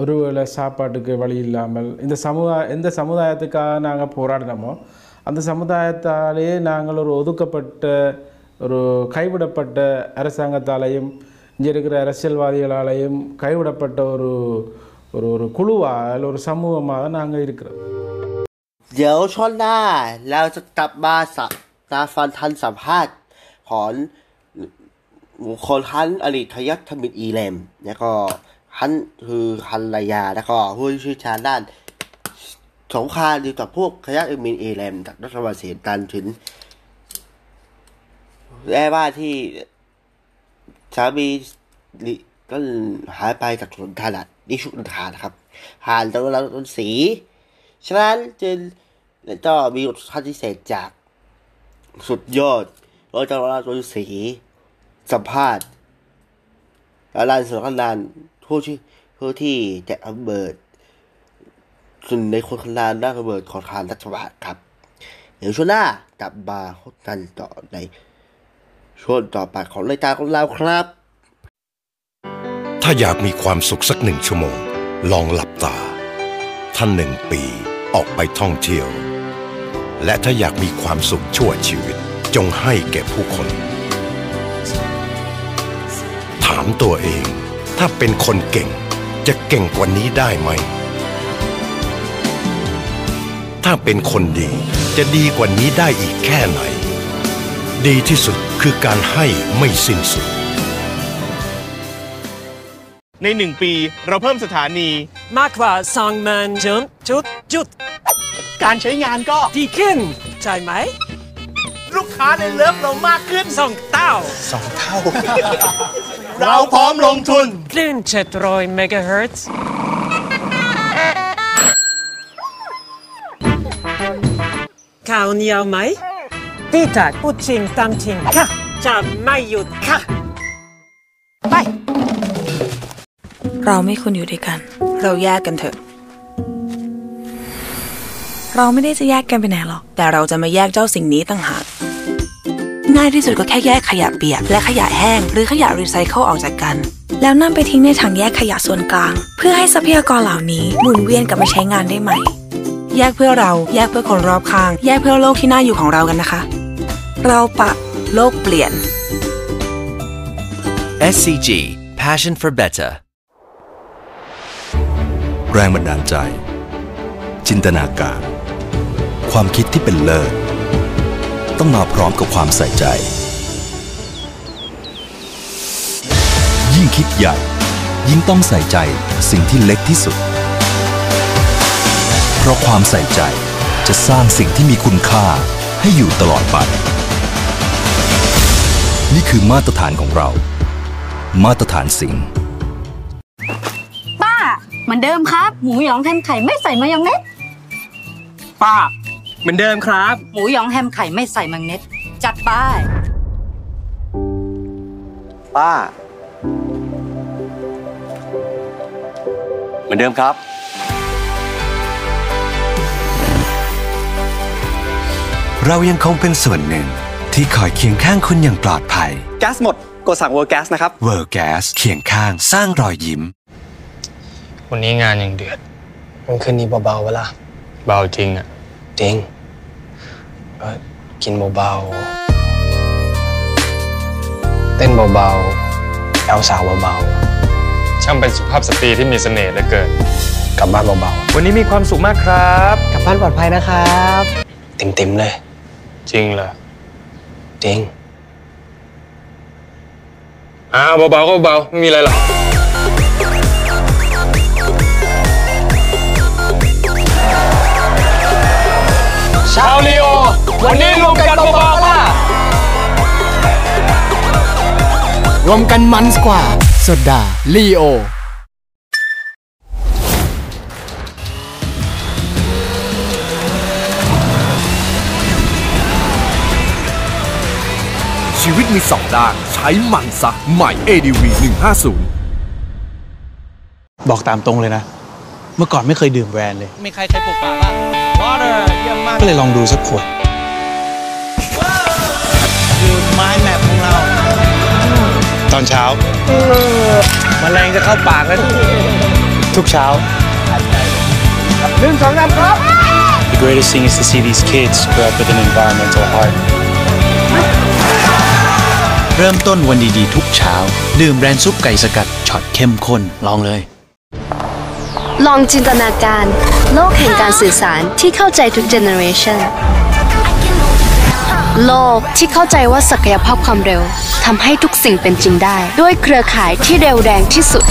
ஒருவேளை சாப்பாட்டுக்கு வழி இல்லாமல் இந்த சமுதாய எந்த சமுதாயத்துக்காக நாங்கள் போராடினோமோ அந்த சமுதாயத்தாலேயே நாங்கள் ஒரு ஒதுக்கப்பட்ட ஒரு கைவிடப்பட்ட அரசாங்கத்தாலேயும் இங்கே இருக்கிற அரசியல்வாதிகளாலேயும் கைவிடப்பட்ட ஒரு ஒரு ஒரு குழுவாக இல்லை ஒரு சமூகமாக தான் நாங்கள் இருக்கிறோம் เดี๋ยวช่วงหน้าเราจะกลับมาสับตาฟันทันสัมภาษณ์ของคนฮันอดีตทยักทมินอีเลมแล้วก็ ฮันคือฮันรายาแล้วก็ผู้ชี่ยวชาญด้านสงครามดีต่อพวกขยักมินเอีเลมจากรัฐบาลเสียตันถึงแม่ว่าที่สามีลิก็หายไปจากถนนทานัดนี่ชุกนทานะครับห่านตรงนั้นต้นสีฉะนั้นจึงก็มีบทสัมภาษณ์พิเศษจากสุดยอดร้อยจังหวัดตัวสีสัมภาษณ์อาจารย์สุรนันท์ ผู้ที่ผู้ที่จกระเบิดส่วนในคนคนนั้นได้ระเบิดของทางรัฐบาลครับ เดี๋ยวช่วงหน้ากลับมาพบกันต่อในช่วงต่อไปของรายการของเราครับ ถ้าอยากมีความสุขสักหนึ่งชั่วโมง ลองหลับตา ท่านหนึ่งปีออกไปท่องเที่ยว และถ้าอยากมีความสุขชั่วชีวิต จงให้แก่ผู้คน ถามตัวเอง ถ้าเป็นคนเก่ง จะเก่งกว่านี้ได้ไหม ถ้าเป็นคนดีจะดีกว่านี้ได้อีกแค่ไหน ดีที่สุดคือการให้ไม่สิ้นสุด ในหนึ่งปีเราเพิ่มสถานี มากกว่าสองหมื่นจุดจุดจุดการใช้งานก็ดีขึ้น ใช่ไหม ลูกค้าในเลิฟเรามากขึ้นสองเต้า สองเท่า เราพร้อมลงทุน คลื่นเจ็ดร้อยเมกะเฮิรตซ์ข่าวเหนียวไหมพี่ตัดพูดจริงตามจริงค่ะ จะไม่หยุดค่ะ ไป เราไม่ควรอยู่ด้วยกัน เราแยกกันเถอะ เราไม่ได้จะแยกกันไปไหนหรอก แต่เราจะมาแยกเจ้าสิ่งนี้ต่างหาก ง่ายที่สุดก็แค่แยกขยะเปียก และขยะแห้ง หรือขยะรีไซเคิลออกจากกัน แล้วนำไปทิ้งในถังแยกขยะส่วนกลาง เพื่อให้ทรัพยากรเหล่านี้หมุนเวียนกลับมาใช้งานได้ใหม่ แยกเพื่อเรา แยกเพื่อคนรอบข้าง แยกเพื่อโลกที่น่าอยู่ของเรากันนะคะ เราปะโลกเปลี่ยน SCG Passion for Better แรงบันดาลใจ จินตนาการ ความคิดที่เป็นเลิศ ต้องมาพร้อมกับความใส่ใจ ยิ่งคิดใหญ่ ยิ่งต้องใส่ใจสิ่งที่เล็กที่สุด เพราะความใส่ใจจะสร้างสิ่งที่มีคุณค่าให้อยู่ตลอดไป นี่คือมาตรฐานของเรา มาตรฐานสิ่งป้าเหมือนเดิมครับ หมูหยองแฮมไข่ไม่ใส่มายองเนสป้า เหมือนเดิมครับ หมูหยองแฮมไข่ไม่ใส่มายองเนสจัดไป ป้า เหมือนเดิมครับ เรายังคงเป็นส่วนหนึ่ง ที่คอยเคียงข้างคุณอย่างปลอดภัย แก๊สหมด กดสั่งเวอร์แก๊สนะครับ World Gas เคียงข้างสร้างรอยยิ้ม วันนี้งานยังเดือด มันคืนนี้เบาๆเวล่ะเบาจริงอะจริง ก็กินเบาๆ เต้นเบาๆแอลสาวเบาๆ ช่างเป็นสุภาพสตรีที่มีเสน่ห์เหลือเกิน กลับบ้านเบาๆ วันนี้มีความสุขมากครับ กลับบ้านปลอดภัยนะครับเต็มๆเลย จริงเหรอ จริง อ้าวเบาๆก็เบาๆไม่มีอะไรหรอกชาวลีโอ วันนี้รวมกันเบาๆล่ะรวมกันมันกว่าโซดาลีโอ ชีวิตมีสองด้านใช้มันซะใหม่ ADV 150 บอกตามตรงเลยนะ เมื่อก่อนไม่เคยดื่มแบรนด์เลย มีใครเคยปลูกป่าบ้าง Water เยี่ยมมาก ก็เลยลองดูสักขวดคือ ไม้แมปของเรา ตอนเช้ามแมลงจะเข้าปากแล้ว ทุกเช้าหนึ่งสองสามครับ The greatest thing is to see these kids grow up with an environmental heart เริ่มต้นวันดีๆ ทุกเช้า ดื่มแบรนด์ซุปไก่สกัดช็อตเข้มข้นลองเลย ลองจินตนาการ โลกแห่งการสื่อสารที่เข้าใจทุกเจเนอเรชัน โลกที่เข้าใจว่าศักยภาพความเร็วทำให้ทุกสิ่งเป็นจริงได้ ด้วยเครือข่ายที่เร็วแรงที่สุด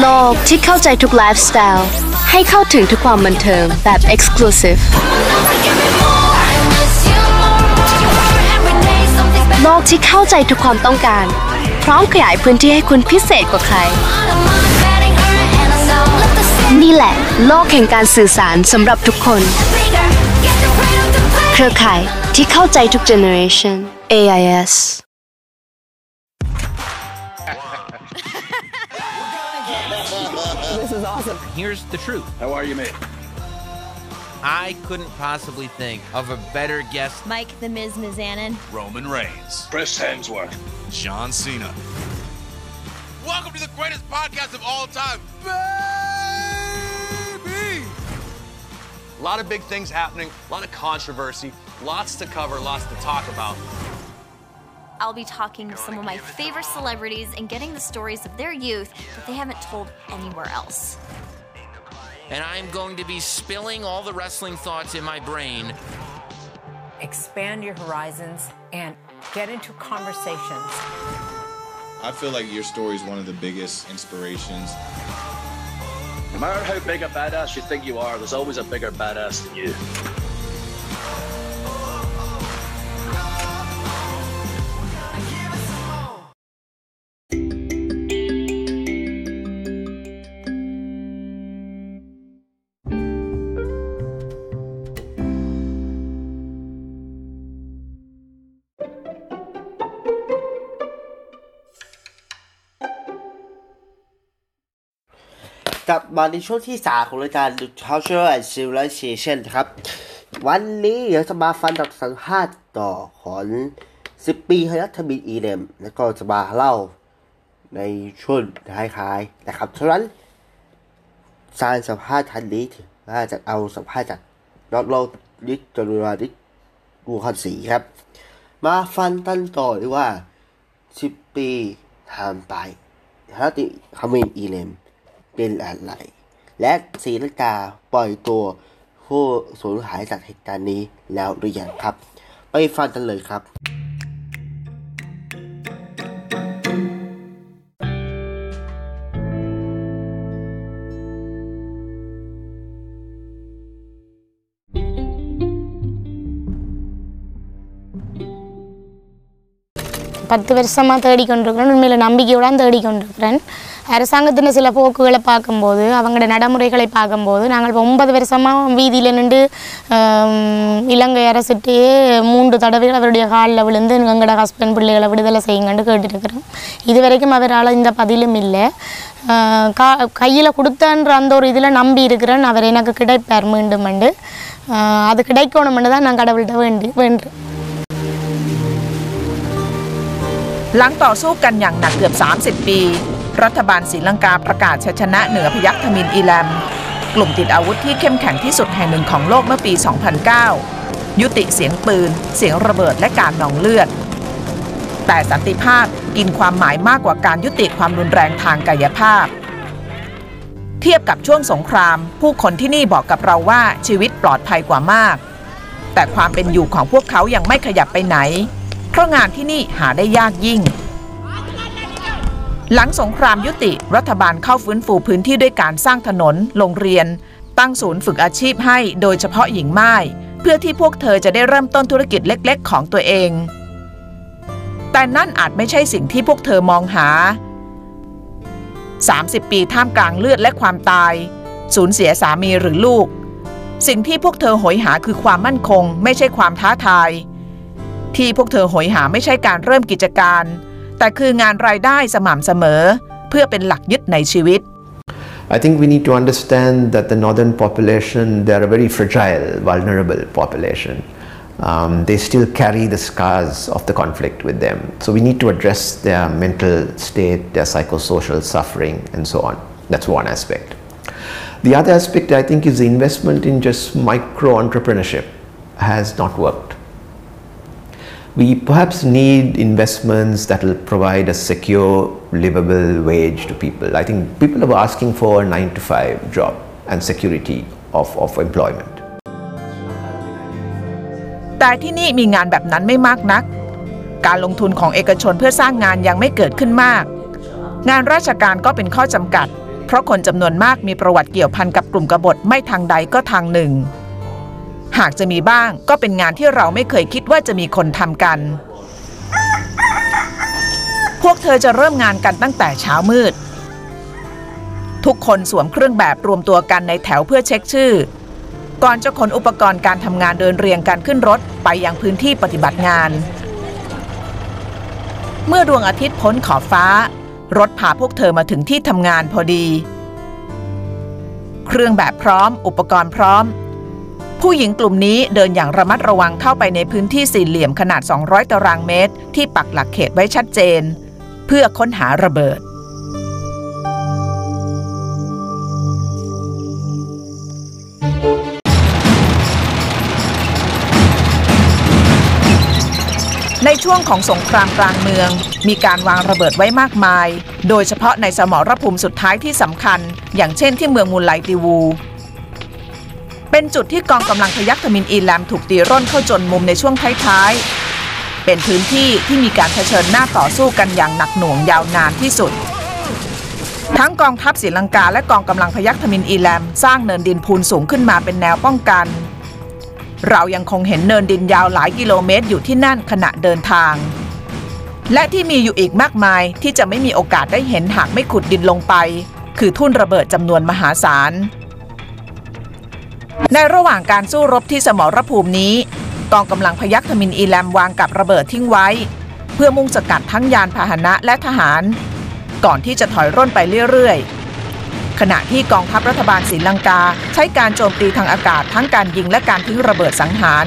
โลกที่เข้าใจทุกไลฟ์สไตล์ให้เข้าถึงทุกความบันเทิงแบบ Exclusive โลกที่เข้าใจทุกความต้องการ พร้อมขยายพื้นที่ให้คุณพิเศษกว่าใคร นี่แหละ โลกแห่งการสื่อสารสำหรับทุกคน เครือข่ายที่เข้าใจทุกเจเนอเรชัน AIS This is awesome. Here's the truth. How are you, mate? I couldn't possibly think of a better guest. Mike the Miz Mizanin. Roman Reigns. Chris Hemsworth. John Cena. Welcome to the greatest podcast of all time, baby! A lot of big things happening, a lot of controversy, lots to cover, lots to talk about. I'll be talking to some of my favorite celebrities and getting the stories of their youth that they haven't told anywhere else. And I'm going to be spilling all the wrestling thoughts in my brain. Expand your horizons and get into conversations. I feel like your story is one of the biggest inspirations. No matter how big a badass you think you are, there's always a bigger badass than you. กลับมาในช่วงที่สาของรายการ Cultural and Civilization ครับ วันนี้เดี๋ยวจะมาฟันจากสัมภาษณ์ต่อของ10ปีฮยัตบินอีเดม แล้วก็จะมาเล่าในช่วงท้ายๆนะครับฉะนั้นสารสัมภาษณ์ทันนี้ถ่าจะเอาสัมภาษณ์จากดรลิศจรุราดิศดูคันสีครับ มาฟันตันต่อดีว่า10ปีทำไปฮัตติคามินอีเลม เป็นอะไร และศีลังกาปล่อยตัวผู้สูญหายจากเหตุการณ์นี้แล้วหรือยังครับ ไปฟังกันเลยครับ பத்து வருஷமாக தேடிக்கொண்டிருக்கிறேன். உண்மையில் நம்பிக்கையோடு தேடிக்கொண்டிருக்கிறேன். அரசாங்கத்தின் சில போக்குகளை பார்க்கும்போது அவங்களோட நடைமுறைகளை பார்க்கும்போது நாங்கள் இப்போ ஒன்பது வருஷமாக வீதியில் நின்று இலங்கை அரசுகிட்டே மூன்று தடவைகள் அவருடைய காலில் விழுந்து எங்களோட ஹஸ்பண்ட் பிள்ளைகளை விடுதலை செய்யுங்கன்னு கேட்டுருக்கிறோம் இது வரைக்கும் அவரால் இந்த பதிலும் இல்லை. கா கையில் கொடுத்தன்ற அந்த ஒரு இதில் நம்பி இருக்கிறேன். அவர் எனக்கு கிடைப்பார் மீண்டும் ஆஹ் அது கிடைக்கணும்னு தான் நான் கடவுள்கிட்ட வேண்டி வேண்டுறேன் หลังต่อสู้กันอย่างหนักเกือบ 30 ปี รัฐบาลศรีลังกาประกาศชัยชนะเหนือพยัคฆ์ทมินอีแลม กลุ่มติดอาวุธที่เข้มแข็งที่สุดแห่งหนึ่งของโลกเมื่อปี 2009 ยุติเสียงปืน เสียงระเบิดและการนองเลือด แต่สันติภาพกินความหมายมากกว่าการยุติความรุนแรงทางกายภาพ เทียบกับช่วงสงคราม ผู้คนที่นี่บอกกับเราว่าชีวิตปลอดภัยกว่ามาก แต่ความเป็นอยู่ของพวกเขายังไม่ขยับไปไหน เพราะงานที่นี่หาได้ยากยิ่ง หลังสงครามยุติรัฐบาลเข้าฟื้นฟูพื้นที่ด้วยการสร้างถนน โรงเรียน ตั้งศูนย์ฝึกอาชีพให้โดยเฉพาะหญิงไม้เพื่อที่พวกเธอจะได้เริ่มต้นธุรกิจเล็กๆ ของตัวเอง แต่นั่นอาจไม่ใช่สิ่งที่พวกเธอมองหา 30 ปีท่ามกลางเลือดและความตาย สูญเสียสามีหรือลูก สิ่งที่พวกเธอโหยหาคือความมั่นคง ไม่ใช่ความท้าทาย ที่พวกเธอโหยหาไม่ใช่การเริ่มกิจการ แต่คืองานรายได้สม่ำเสมอ เพื่อเป็นหลักยึดในชีวิต I think we need to understand that the northern population, they are a very fragile, vulnerable population. Um, they still carry the scars of the conflict with them. So we need to address their mental state, their psychosocial suffering, and so on. That's one aspect. The other aspect, I think, is the investment in just micro entrepreneurship has not worked. We perhaps need investments that will provide a secure, livable wage to people. I think people are asking for a nine to five job and security of, of employment. แต่ที่นี่มีงานแบบนั้นไม่มากนัก การลงทุนของเอกชนเพื่อสร้างงานยังไม่เกิดขึ้นมาก งานราชการก็เป็นข้อจำกัด เพราะคนจำนวนมากมีประวัติเกี่ยวพันกับกลุ่มกบฏไม่ทางใดก็ทางหนึ่ง หากจะมีบ้างก็เป็นงานที่เราไม่เคยคิดว่าจะมีคนทำกัน พวกเธอจะเริ่มงานกันตั้งแต่เช้ามืด ทุกคนสวมเครื่องแบบรวมตัวกันในแถวเพื่อเช็คชื่อ ก่อนจะขนอุปกรณ์การทำงานเดินเรียงกันขึ้นรถไปยังพื้นที่ปฏิบัติงาน เมื่อดวงอาทิตย์พ้นขอบฟ้า รถพาพวกเธอมาถึงที่ทำงานพอดี เครื่องแบบพร้อม อุปกรณ์พร้อม ผู้หญิงกลุ่มนี้เดินอย่างระมัดระวังเข้าไปในพื้นที่สี่เหลี่ยมขนาด 200 ตารางเมตร ที่ปักหลักเขตไว้ชัดเจน เพื่อค้นหาระเบิด ในช่วงของสงครามกลางเมือง มีการวางระเบิดไว้มากมาย โดยเฉพาะในสมรภูมิสุดท้ายที่สำคัญ อย่างเช่นที่เมืองมูลไลติวู เป็นจุดที่กองกำลังพยัคฆ์ทมินอีแลมถูกตีร่นเข้าจนมุมในช่วงท้ายๆ เป็นพื้นที่ที่มีการเผชิญหน้าต่อสู้กันอย่างหนักหน่วงยาวนานที่สุด ทั้งกองทัพศรีลังกาและกองกำลังพยัคฆ์ทมินอีแลมสร้างเนินดินพูนสูงขึ้นมาเป็นแนวป้องกัน เรายังคงเห็นเนินดินยาวหลายกิโลเมตรอยู่ที่นั่นขณะเดินทาง และที่มีอยู่อีกมากมายที่จะไม่มีโอกาสได้เห็นหากไม่ขุดดินลงไป คือทุ่นระเบิดจำนวนมหาศาล ในระหว่างการสู้รบที่สมรภูมินี้ กองกำลังพยัคฆ์ทมินอีแลมวางกับระเบิดทิ้งไว้ เพื่อมุ่งสกัดทั้งยานพาหนะและทหาร ก่อนที่จะถอยร่นไปเรื่อยๆ ขณะที่กองทัพรัฐบาลศรีลังกาใช้การโจมตีทางอากาศทั้งการยิงและการทิ้งระเบิดสังหาร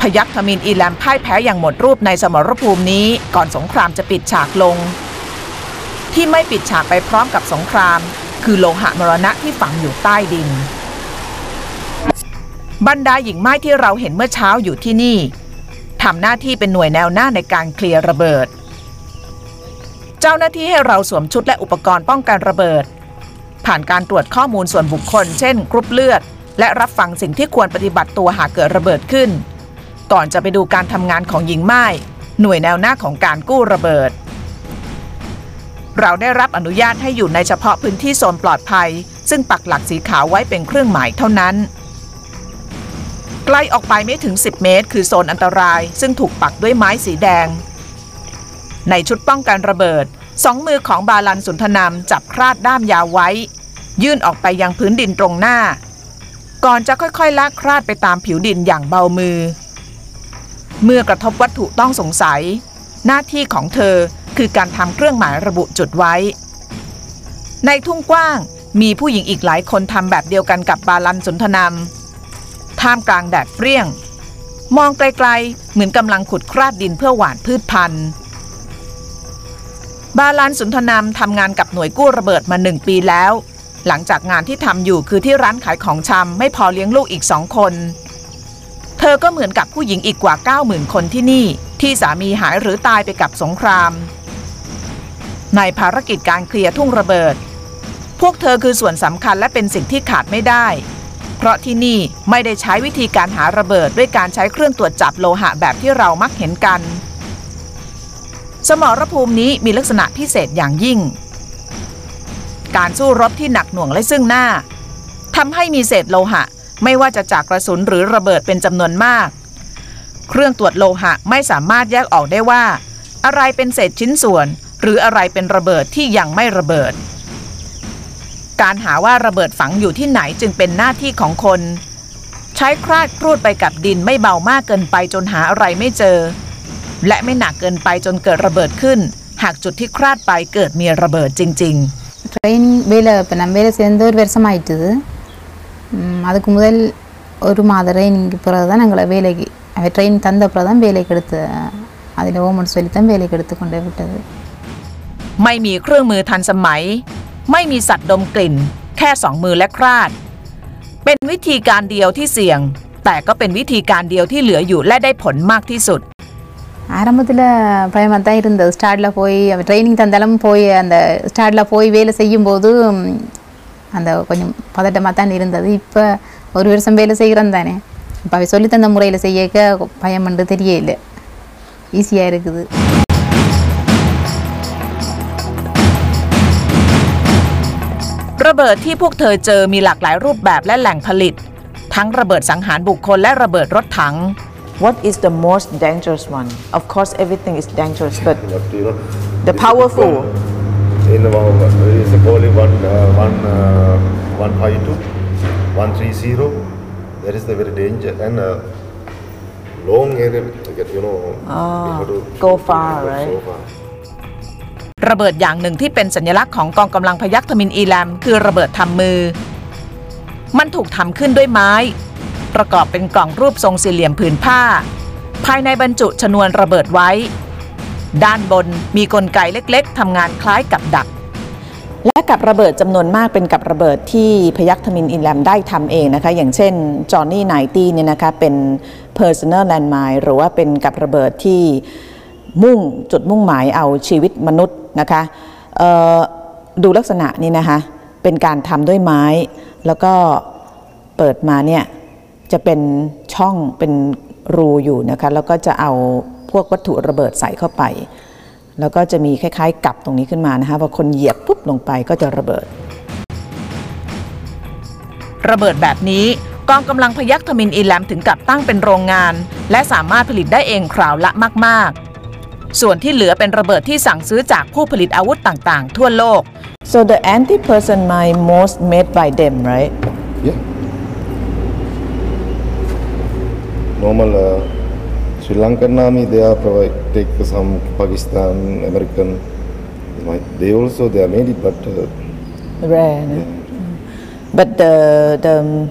พยัคฆ์ทมินอีแลมพ่ายแพ้อย่างหมดรูปในสมรภูมินี้ ก่อนสงครามจะปิดฉากลง ที่ไม่ปิดฉากไปพร้อมกับสงคราม คือโลหะมรณะที่ฝังอยู่ใต้ดิน บรรดาหญิงไม้ที่เราเห็นเมื่อเช้าอยู่ที่นี่ทำหน้าที่เป็นหน่วยแนวหน้าในการเคลียร์ระเบิด เจ้าหน้าที่ให้เราสวมชุดและอุปกรณ์ป้องกันระเบิด ผ่านการตรวจข้อมูลส่วนบุคคล เช่นกรุ๊ปเลือด และรับฟังสิ่งที่ควรปฏิบัติตัวหากเกิดระเบิดขึ้น ก่อนจะไปดูการทำงานของหญิงไม้หน่วยแนวหน้าของการกู้ระเบิด เราได้รับอนุญาตให้อยู่ในเฉพาะพื้นที่โซนปลอดภัย ซึ่งปักหลักสีขาวไว้เป็นเครื่องหมายเท่านั้นใกล้ออกไปไม่ถึง 10 เมตร คือโซนอันตราย ซึ่งถูกปักด้วยไม้สีแดง ในชุดป้องกันระเบิด สองมือของบาลันสุนทนามจับคราดด้ามยาวไว้ ยื่นออกไปยังพื้นดินตรงหน้า ก่อนจะค่อยๆลากคราดไปตามผิวดินอย่างเบามือ เมื่อกระทบวัตถุต้องสงสัย หน้าที่ของเธอ คือการทำเครื่องหมายระบุจุดไว้ ในทุ่งกว้างมีผู้หญิงอีกหลายคนทำแบบเดียวกันกับบาลันสุนทนามท่ามกลางแดดเปรี้ยง มองไกลๆ เหมือนกำลังขุดคราดดินเพื่อหว่านพืชพันธุ์บาลานสุนทนามทำงานกับหน่วยกู้ระเบิดมาหนึ่งปีแล้ว หลังจากงานที่ทำอยู่คือที่ร้านขายของชำไม่พอเลี้ยงลูกอีกสองคน เธอก็เหมือนกับผู้หญิงอีกกว่า 90,000 คนที่นี่ ที่สามีหายหรือตายไปกับสงคราม ในภารกิจการเคลียร์ทุ่งระเบิด พวกเธอคือส่วนสำคัญและเป็นสิ่งที่ขาดไม่ได้ เพราะที่นี่ไม่ได้ใช้วิธีการหาระเบิดด้วยการใช้เครื่องตรวจจับโลหะแบบที่เรามักเห็นกัน สมรภูมินี้มีลักษณะพิเศษอย่างยิ่ง การสู้รบที่หนักหน่วงและซึ่งหน้าทำให้มีเศษโลหะ ไม่ว่าจะจากกระสุนหรือระเบิดเป็นจำนวนมาก เครื่องตรวจโลหะไม่สามารถแยกออกได้ว่า อะไรเป็นเศษชิ้นส่วน หรืออะไรเป็นระเบิดที่ยังไม่ระเบิดการหาว่าระเบิดฝังอยู่ที่ไหนจึงเป็นหน้าที่ของคน ใช้คราดครูดไปกับดินไม่เบามากเกินไปจนหาอะไรไม่เจอ และไม่หนักเกินไปจนเกิดระเบิดขึ้น หากจุดที่คราดไปเกิดมีระเบิดจริงๆ ட்ரெயின் வேலை இப்போ நம்ம வேலை சேர்ந்து ஒரு வருஷம் ஆயிட்டுது அதுக்கு முதல் ஒரு மாத ட்ரைனிங்க்கு பிறகு தான் நாங்களை வேலைக்கு ட்ரெயின் தந்த பிறகு தான் வேலைக்கு எடுத்து அதில் ஓமன் சொல்லி தான் வேலைக்கு எடுத்து கொண்டு விட்டது ไม่มีเครื่องมือทันสมัยไม่มีสัตว์ดมกลิ่น แค่สองมือและคราด เป็นวิธีการเดียวที่เสี่ยง แต่ก็เป็นวิธีการเดียวที่เหลืออยู่และได้ผลมากที่สุด ஆரம்பத்தில் பயமாக தான் இருந்தது ஸ்டார்டில் போய் ட்ரைனிங் தந்தாலும் போய் அந்த ஸ்டார்டில் போய் வேலை செய்யும்போது அந்த கொஞ்சம் பதட்டமாக தான் இருந்தது இப்போ ஒரு வருஷம் வேலை செய்கிறோம் தானே இப்போ அவை சொல்லித்தந்த முறையில் செய்யக்க பயம் பண்ணு தெரியல ஈஸியாக இருக்குது ระเบิดที่พวกเธอเจอมีหลากหลายรูปแบบและแหล่งผลิต ทั้งระเบิดสังหารบุคคลและระเบิดรถถัง What is the most dangerous one? Of course, everything is dangerous, but the powerful. In uh, is only one uh, one uh, one five two, one three zero. That is the very danger and uh, long area. You know, oh, go far, right? So far. ระเบิดอย่างหนึ่งที่เป็นสัญลักษณ์ของกองกำลังพยัคฆ์ทมินอีแลม คือระเบิดทำมือ มันถูกทำขึ้นด้วยไม้ ประกอบเป็นกล่องรูปทรงสี่เหลี่ยมผืนผ้า ภายในบรรจุชนวนระเบิดไว้ ด้านบนมีกลไกเล็กๆทำงานคล้ายกับดัก และกับระเบิดจำนวนมากเป็นกับระเบิดที่พยัคฆ์ทมินอินแลมได้ทำเองนะคะ อย่างเช่นจอห์นนี่ไนตี้เนี่ยนะคะเป็น personal landmine หรือว่าเป็นกับระเบิดที่ มุ่งจุดมุ่งหมายเอาชีวิตมนุษย์นะคะดูลักษณะนี้นะคะ เป็นการทำด้วยไม้ แล้วก็เปิดมาเนี่ยจะเป็นช่องเป็นรูอยู่นะคะ แล้วก็จะเอาพวกวัตถุระเบิดใส่เข้าไป แล้วก็จะมีคล้ายๆ กับตรงนี้ขึ้นมานะคะพอคนเหยียบปุ๊บลงไปก็จะระเบิด ระเบิดแบบนี้กองกำลังพยัคฆ์ทมินอีแลมถึงกับตั้งเป็นโรงงาน และสามารถผลิตได้เองคราวละมาก ๆ ส่วนที่เหลือเป็นระเบิดที่สั่งซื้อจากผู้ผลิตอาวุธต่างๆ ทั่วโลก so the anti-person mine most made by them right yeah normal uh, Sri Lankan army they are provide take some Pakistan American they also they are made it but uh, rare. no? But the the um,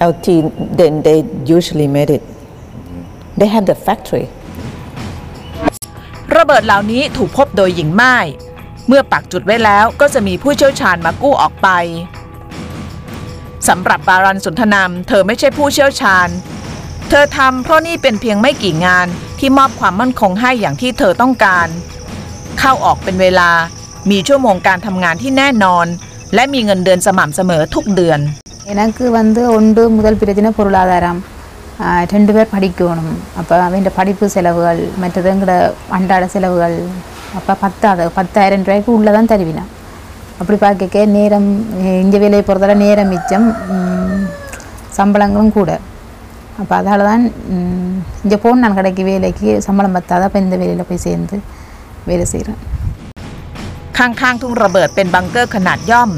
LT then they usually made it. They have the factory. ระเบิดเหล่านี้ถูกพบโดยหญิงไม้ เมื่อปักจุดไว้แล้วก็จะมีผู้เชี่ยวชาญมากู้ออกไปสำหรับบารันสุนทนามเธอไม่ใช่ผู้เชี่ยวชาญ เธอทำเพราะนี่เป็นเพียงไม่กี่งานที่มอบความมั่นคงให้อย่างที่เธอต้องการ เข้าออกเป็นเวลา มีชั่วโมงการทำงานที่แน่นอน และมีเงินเดือนสม่ำเสมอทุกเดือน எனக்கு வந்து ஒன்று முதல் பிரச்சனை பொருளாதாரம் ஆஹ் ரெண்டு பேர் படிக்கணும் அப்போ அவன் படிப்பு செலவுகள் மற்றது எங்களோட அன்றாட செலவுகள் அப்போ பத்தாது பத்தாயிரம் ரூபாய்க்கு உள்ளே தான் தருவினான் அப்படி பார்க்க நேரம் இங்கே வேலையை பொறுத்தவரை நேரம் மிச்சம் ம், சம்பளங்களும் கூட அப்போ அதால் தான் இங்கே போன நான் கடைக்கு வேலைக்கு சம்பளம் பத்தாத அப்போ இந்த வேலையில் போய் சேர்ந்து வேலை செய்கிறேன் ข้างๆทุ่งระเบิดเป็นบังเกอร์ขนาดย่อม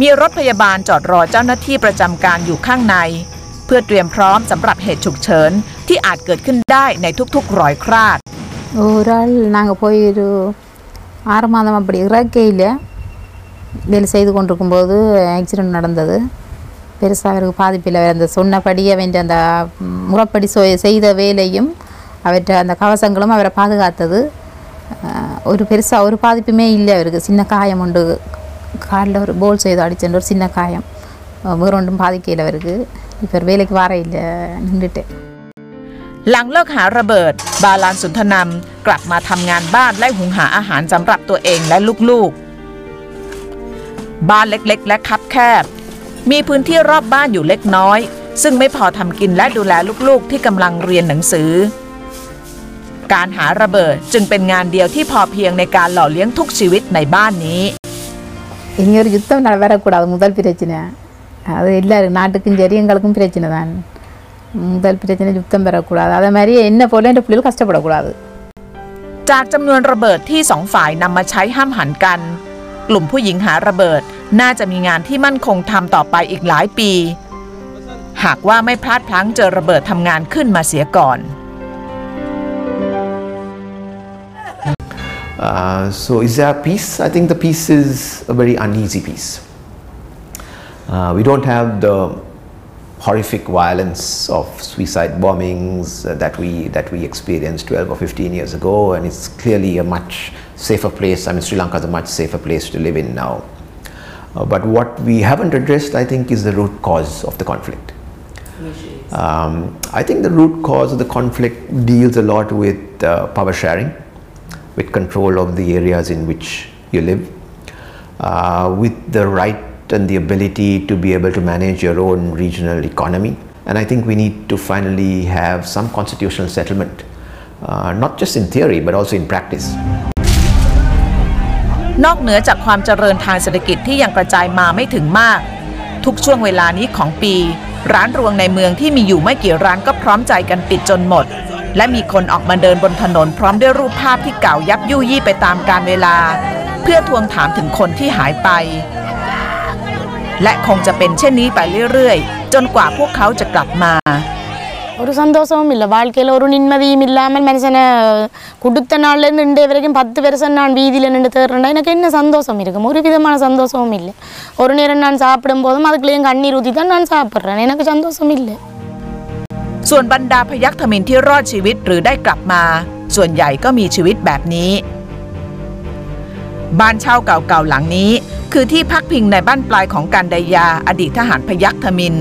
มีรถพยาบาลจอดรอเจ้าหน้าที่ประจำการอยู่ข้างใน เ พื่อเตรียมพร้อมสำหรับเหตุฉุกเฉินที่อาจเกิดขึ้นได้ในทุกๆร้อยคราด ஒரு ஆள் நாங்கள் போய் ஒரு ஆறு மாதம் அப்படி இறக்கையில் வேலை செய்து கொண்டிருக்கும்போது ஆக்சிடெண்ட் நடந்தது பெருசாக அவருக்கு பாதிப்பில்லை அவர் அந்த சொன்னபடி அவன் அந்த ம், முறைப்படி சொ- செய்த வேலையும் அவற்றை அந்த கவசங்களும் அவரை பாதுகாத்தது அஹ், ஒரு பெருசாக ஒரு பாதிப்புமே இல்லை அவருக்கு சின்ன காயம் உண்டு காலில் ஒரு போல் செய்து அடிச்ச ஒரு சின்ன காயம் அஹ், வேற ஒன்றும் பாதிக்கல அவருக்கு இப்போ அவர் வேலைக்கு வர இல்லை நின்றுட்டேன் หลังเลิกหาระเบิด บาลานสุนทนำกลับมาทำงานบ้านและหุงหาอาหารสำหรับตัวเองและลูกๆ บ้านเล็กๆ และคับแคบ มีพื้นที่รอบบ้านอยู่เล็กน้อย ซึ่งไม่พอทำกินและดูแลลูกๆ ที่กำลังเรียนหนังสือ การหาระเบิดจึงเป็นงานเดียวที่พอเพียงในการหล่อเลี้ยงทุกชีวิตในบ้านนี้ இனி ஒரு யுத்தம் நட- வரக்கூடாது முதல் பிரச்சனை அது எல்லாரும் நாட்டுக்கும் சரி எங்களுக்கும் பிரச்சனை தான் முதல் பிரச்சனை யுத்தம் வரக்கூடாது அதே மாதிரி என்ன போல என் பிள்ளைகள் கஷ்டப்படக்கூடாது จากจำนวนระเบิดที่สองฝ่ายนำมาใช้ห้ามหันกัน กลุ่มผู้หญิงหาระเบิด น่าจะมีงานที่มั่นคงทำต่อไปอีกหลายปี หากว่าไม่พลาดพลั้งเจอระเบิดทำงานขึ้นมาเสียก่อน Uh, so, is there peace? I think the peace is a very uneasy peace. Uh, we don't have the horrific violence of suicide bombings uh, that we that we experienced 12 or 15 years ago, and it's clearly a much safer place. I mean, Sri Lanka is a much safer place to live in now. Uh, but what we haven't addressed, I think, is the root cause of the conflict. Um, I think the root cause of the conflict deals a lot with uh, power sharing, with control of the areas in which you live, uh, with the right and the ability to be able to manage your own regional economy. And I think we need to finally have some constitutional settlement, uh, not just in theory but also in practice. นอกเหนือจากความเจริญทางเศรษฐกิจที่ยังกระจายมาไม่ถึงมาก ทุกช่วงเวลานี้ของปี ร้านรวงในเมืองที่มีอยู่ไม่กี่ร้านก็พร้อมใจกันปิดจนหมด และมีคนออกมาเดินบนถนนพร้อมด้วยรูปภาพที่เก่ายับยุยี่ไปตามกาลเวลา เพื่อทวงถามถึงคนที่หายไป และคงจะเป็นเช่นนี้ไปเรื่อยๆ จนกว่าพวกเขาจะกลับมา ஒரு சந்தோஷமும் இல்லை வாழ்க்கையில் ஒரு நிம்மதியும் இல்லாமல் மனுஷனை கொடுத்த நாள்லேருந்து இன்றைய வரைக்கும் பத்து வருஷம் நான் வீதியில் நின்று தேடுறேன்டா எனக்கு என்ன சந்தோஷம் இருக்கும் ஒரு விதமான சந்தோஷமும் இல்லை ஒரு நேரம் நான் சாப்பிடும் போதும் அதுக்குள்ளேயும் கண்ணீர் ஊற்றி தான் நான் சாப்பிட்றேன் எனக்கு சந்தோஷம் இல்லை ส่วนบรรดาพยัคฆ์ทมินที่รอดชีวิตหรือได้กลับมา ส่วนใหญ่ก็มีชีวิตแบบนี้ บ้านเช่าเก่าๆหลังนี้ คือที่พักพิงในบ้านปลายของการดายาอดีตทหารพยัคฆ์ทมิน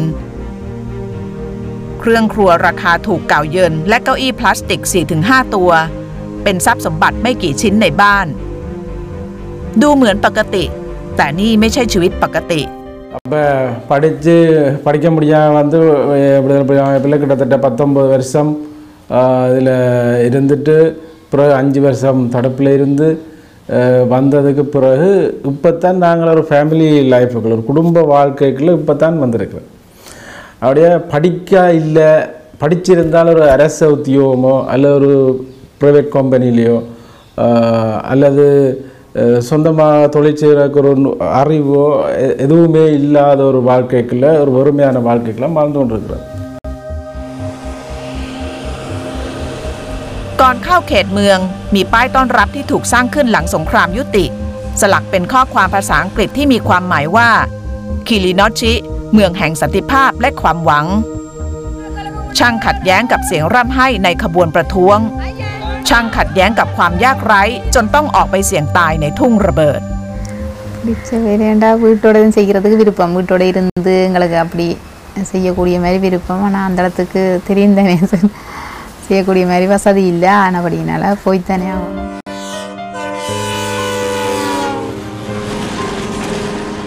เครื่องครัวราคาถูกเก่าเยิน และเก้าอี้พลาสติก 4-5 ตัว เป็นทรัพย์สมบัติไม่กี่ชิ้นในบ้าน ดูเหมือนปกติ แต่นี่ไม่ใช่ชีวิตปกติ அப்போ படித்து படிக்க முடியாமல் வந்து விடுதலை புலி அமைப்பில் கிட்டத்தட்ட பத்தொம்பது வருஷம் இதில் இருந்துட்டு பிறகு அஞ்சு வருஷம் தடுப்பில் இருந்து ஆஹ், வந்ததுக்கு பிறகு இப்போ தான் நாங்கள் ஒரு ஃபேமிலி லைஃபுக்குள்ள ஒரு குடும்ப வாழ்க்கைக்குள்ள இப்போ தான் வந்திருக்கிறோம். அப்படியே படிக்க இல்லை படிச்சிருந்தால் ஒரு அரசு உத்தியோகமோ அல்லது ஒரு ப்ரைவேட் கம்பெனிலேயோ அல்லது சொந்தமாக தொழில் செய்கிறக்கு ஒரு அறிவோ எ- எதுவுமே இல்லாத ஒரு வாழ்க்கைக்குள்ள ஒரு வறுமையான வாழ்க்கைக்குள்ள வாழ்ந்து கொண்டிருக்கிறோம் อนเข้าเขตเมือง มีป้ายต้อนรับที่ถูกสร้างขึ้นหลังสงครามยุติ สลักเป็นข้อความภาษาอังกฤษที่มีความหมายว่าคิรินอชิ เมืองแห่งสันติภาพและความหวัง ช่างขัดแย้งกับเสียงร่ำไห้ในขบวนประท้วง ช่างขัดแย้งกับความยากไร้จนต้องออกไปเสี่ยงตายในทุ่งระเบิด பிடிச்ச வேலையாண்டா வீட்டோட இருந்து செய்கிறதுக்கு விருப்பம் வீட்டோட இருந்து எங்களுக்கு அப்படி செய்யக்கூடிய மாதிரி விருப்பம் ஆனால் அந்த இடத்துக்கு தெரியும் தானே செய்யக்கூடிய மாதிரி வசதி இல்லை ஆனபடினால போய்த்தானே ஆகணும்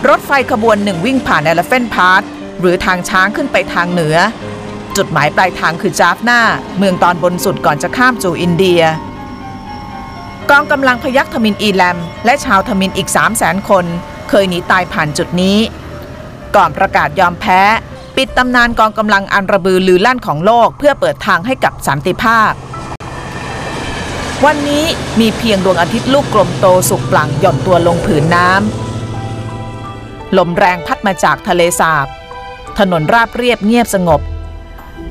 รถไฟขบวนหนึ่งวิ่งผ่าน Elephant Pass หรือทางช้างขึ้นไปทางเหนือ จุดหมายปลายทางคือจาฟนาเมืองตอนบนสุดก่อนจะข้ามสู่อินเดีย กองกำลังพยัคฆ์ทมินอีแลม และชาวทมินอีก 3 0 0แสนคน เคยหนีตายผ่านจุดนี้ ก่อนประกาศยอมแพ้ ปิดตำนานกองกำลังอันระบือลือลั่นของโลก เพื่อเปิดทางให้กับสันติภาพ วันนี้มีเพียงดวงอาทิตย์ลูกกลมโตสุกปลั่งหย่อนตัวลงผืนน้ำลมแรงพัดมาจากทะเลสาบ ถนนราบเรียบเงียบสงบ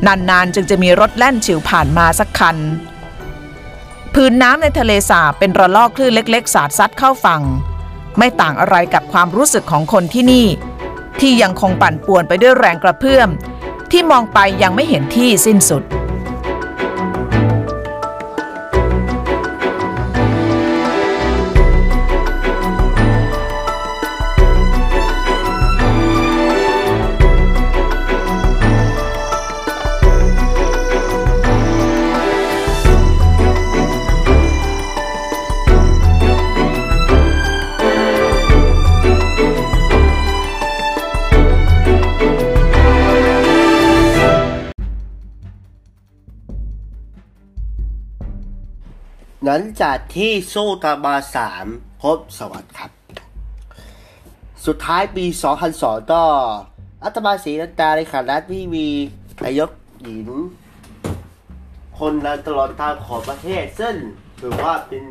นานๆจึงจะมีรถแล่นฉิวผ่านมาสักคันพื้นน้ำในทะเลสาบเป็นระลอกคลื่นเล็ก ๆ สาดซัดเข้าฝั่ง ไม่ต่างอะไรกับความรู้สึกของคนที่นี่ ที่ยังคงปั่นป่วนไปด้วยแรงกระเพื่อม ที่มองไปยังไม่เห็นที่สิ้นสุด หลังจากที่สู้กันมาสามพบสวัสดิ์ครับ สุดท้ายปี 2002 ก็รัฐบาลศรีลังกาในขณะที่มีนายกหญิง คนในตลอดการของประเทศ ซึ่งถือว่าเป็น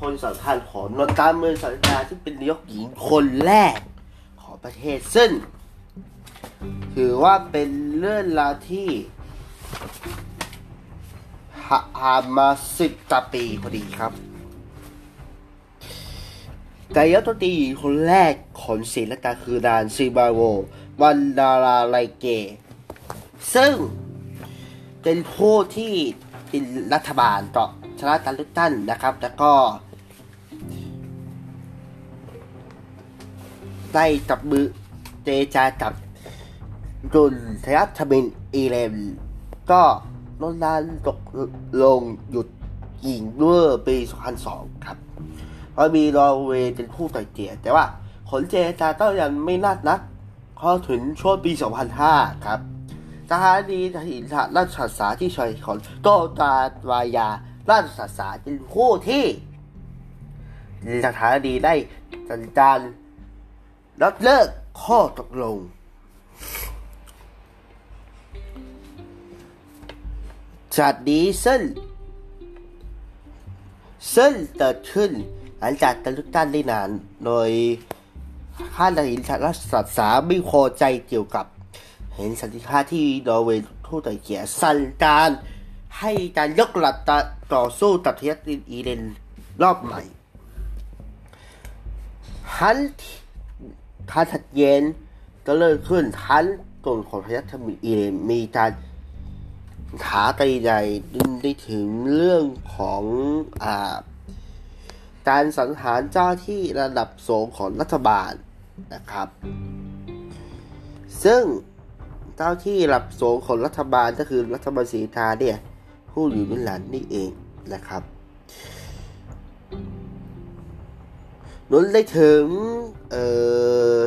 คนสำคัญของนนการเมืองศรีลังกาที่เป็นนายกหญิงคนแรกของประเทศ ซึ่ง ถือว่าเป็นเรื่องราวที่ ผ่านมาสิบกว่าปีพอดีครับกายรัฐมนตรีหญิงคนแรกของศรีลังกาคือนานซีบาโววันดาราไลเก ซึ่งเป็นผู้ที่เป็นรัฐบาลต่อชนะการเลือกตั้งนะครับ แล้วก็ ได้จับมือเจจากับรุนทยัตมินอีเลมก็ ลดลานตกลงหยุดยิงเมื่อปี 2002 ครับเพราะมีนอร์เวย์เป็นผู้ไต่เกลี่ยแต่ว่าผลเจรจาก็ยังไม่นัดนักพอถึงช่วงปี 2005 ครับสถานีถินราชสาที่ชอยของโตตาวายาราชสาเป็นผู้ที่สถานีได้จัดการยกเลิกข้อตกลง จากนี้ซึ่งซึ่งเกิดขึ้นหลังจากการเลือกตั้งได้นาน โดยข้าราชการรัฐศาสไม่พอใจเกี่ยวกับ เห็นสันติภาพที่นอร์เวย์ทูตไต่เกียสั่งการให้การยกระดับต่อสู้ตัดเทียตินอีเดนรอบใหม่ทันการถัดเย็นก็เริ่มขึ้นทันตรงของพยัคฆ์มีอีเดนมีการ ถาไกใหญ่ได้ถึงเรื่องของอการสังหารเจ้าที่ระดับสูงของรัฐบาลนะครับ ซึ่งเจ้าที่ระดับสูงของรัฐบาลก็คือรัฐบาลสีทาเนี่ยผู้อยู่เบื้องหลังนี่เองนะครับนุนได้ถึงเอ่อ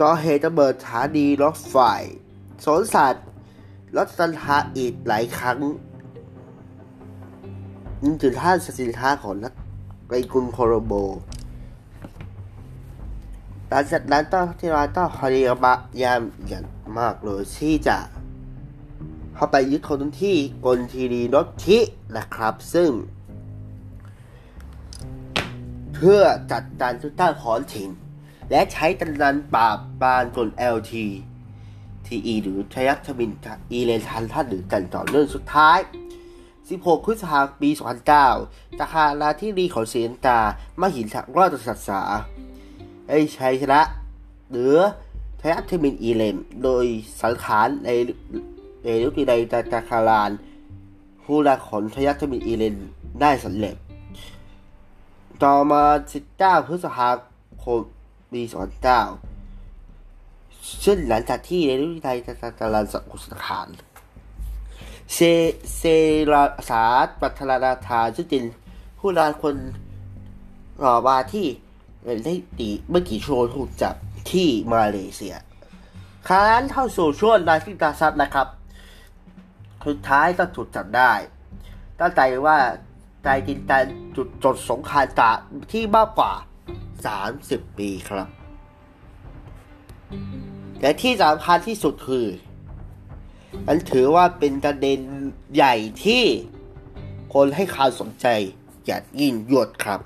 ก่อเหตุระเบิดสถานีรถไฟสวนสัตว์รถสันทาอีกหลายครั้งนี่คือท่านสินค้าของนักในกรุงโคโลโบหลังจากนั้นต้องที่ร้านต้องพยายามอย่างมากเลยที่จะเข้าไปยึดคนที่กลทีดีนอทินะครับ ซึ่ง เพื่อจัดการทุกต้านขอนถิ่น และใช้กำลังปราบปรามจน LT TE หรือทยัคทมินอีเลนทันท่านหรือกันต่อเนื่องสุดท้าย 16 พฤษภาคม ปี 2009ตาคาราที่รีของเสียนตามหินทางราชศักษาไอ้ชัยชนะเหนือไทยอัทมินอีเลมโดยสังขารในในยุติใดตาตาคารานผู้รักของไทยอัทมินอีเลมได้สำเร็จ ต่อมา 19 พฤษภาคม ปี2009ซึ่งหลังจากที่ในยุติใดตาตาคารานสังสังขารเซเซราสาปัทรานาธาซึ่งเป็นผู้รานคนหล่อมาที่ได้ตีเมื่อกี่ชั่วโมงถูกจับที่มาเลเซียครั้นเข้าสู่ช่วงนายฟิกาซับนะครับ สุดท้ายก็ถูกจับได้ ตั้งใจว่าใจจินการจุดจดสงครามตาที่มากกว่า 30 ปีครับ และที่สำคัญที่สุดคือ มันถือว่าเป็นประเด็นใหญ่ที่คนให้ความสนใจอย่างยิ่งยวดครับ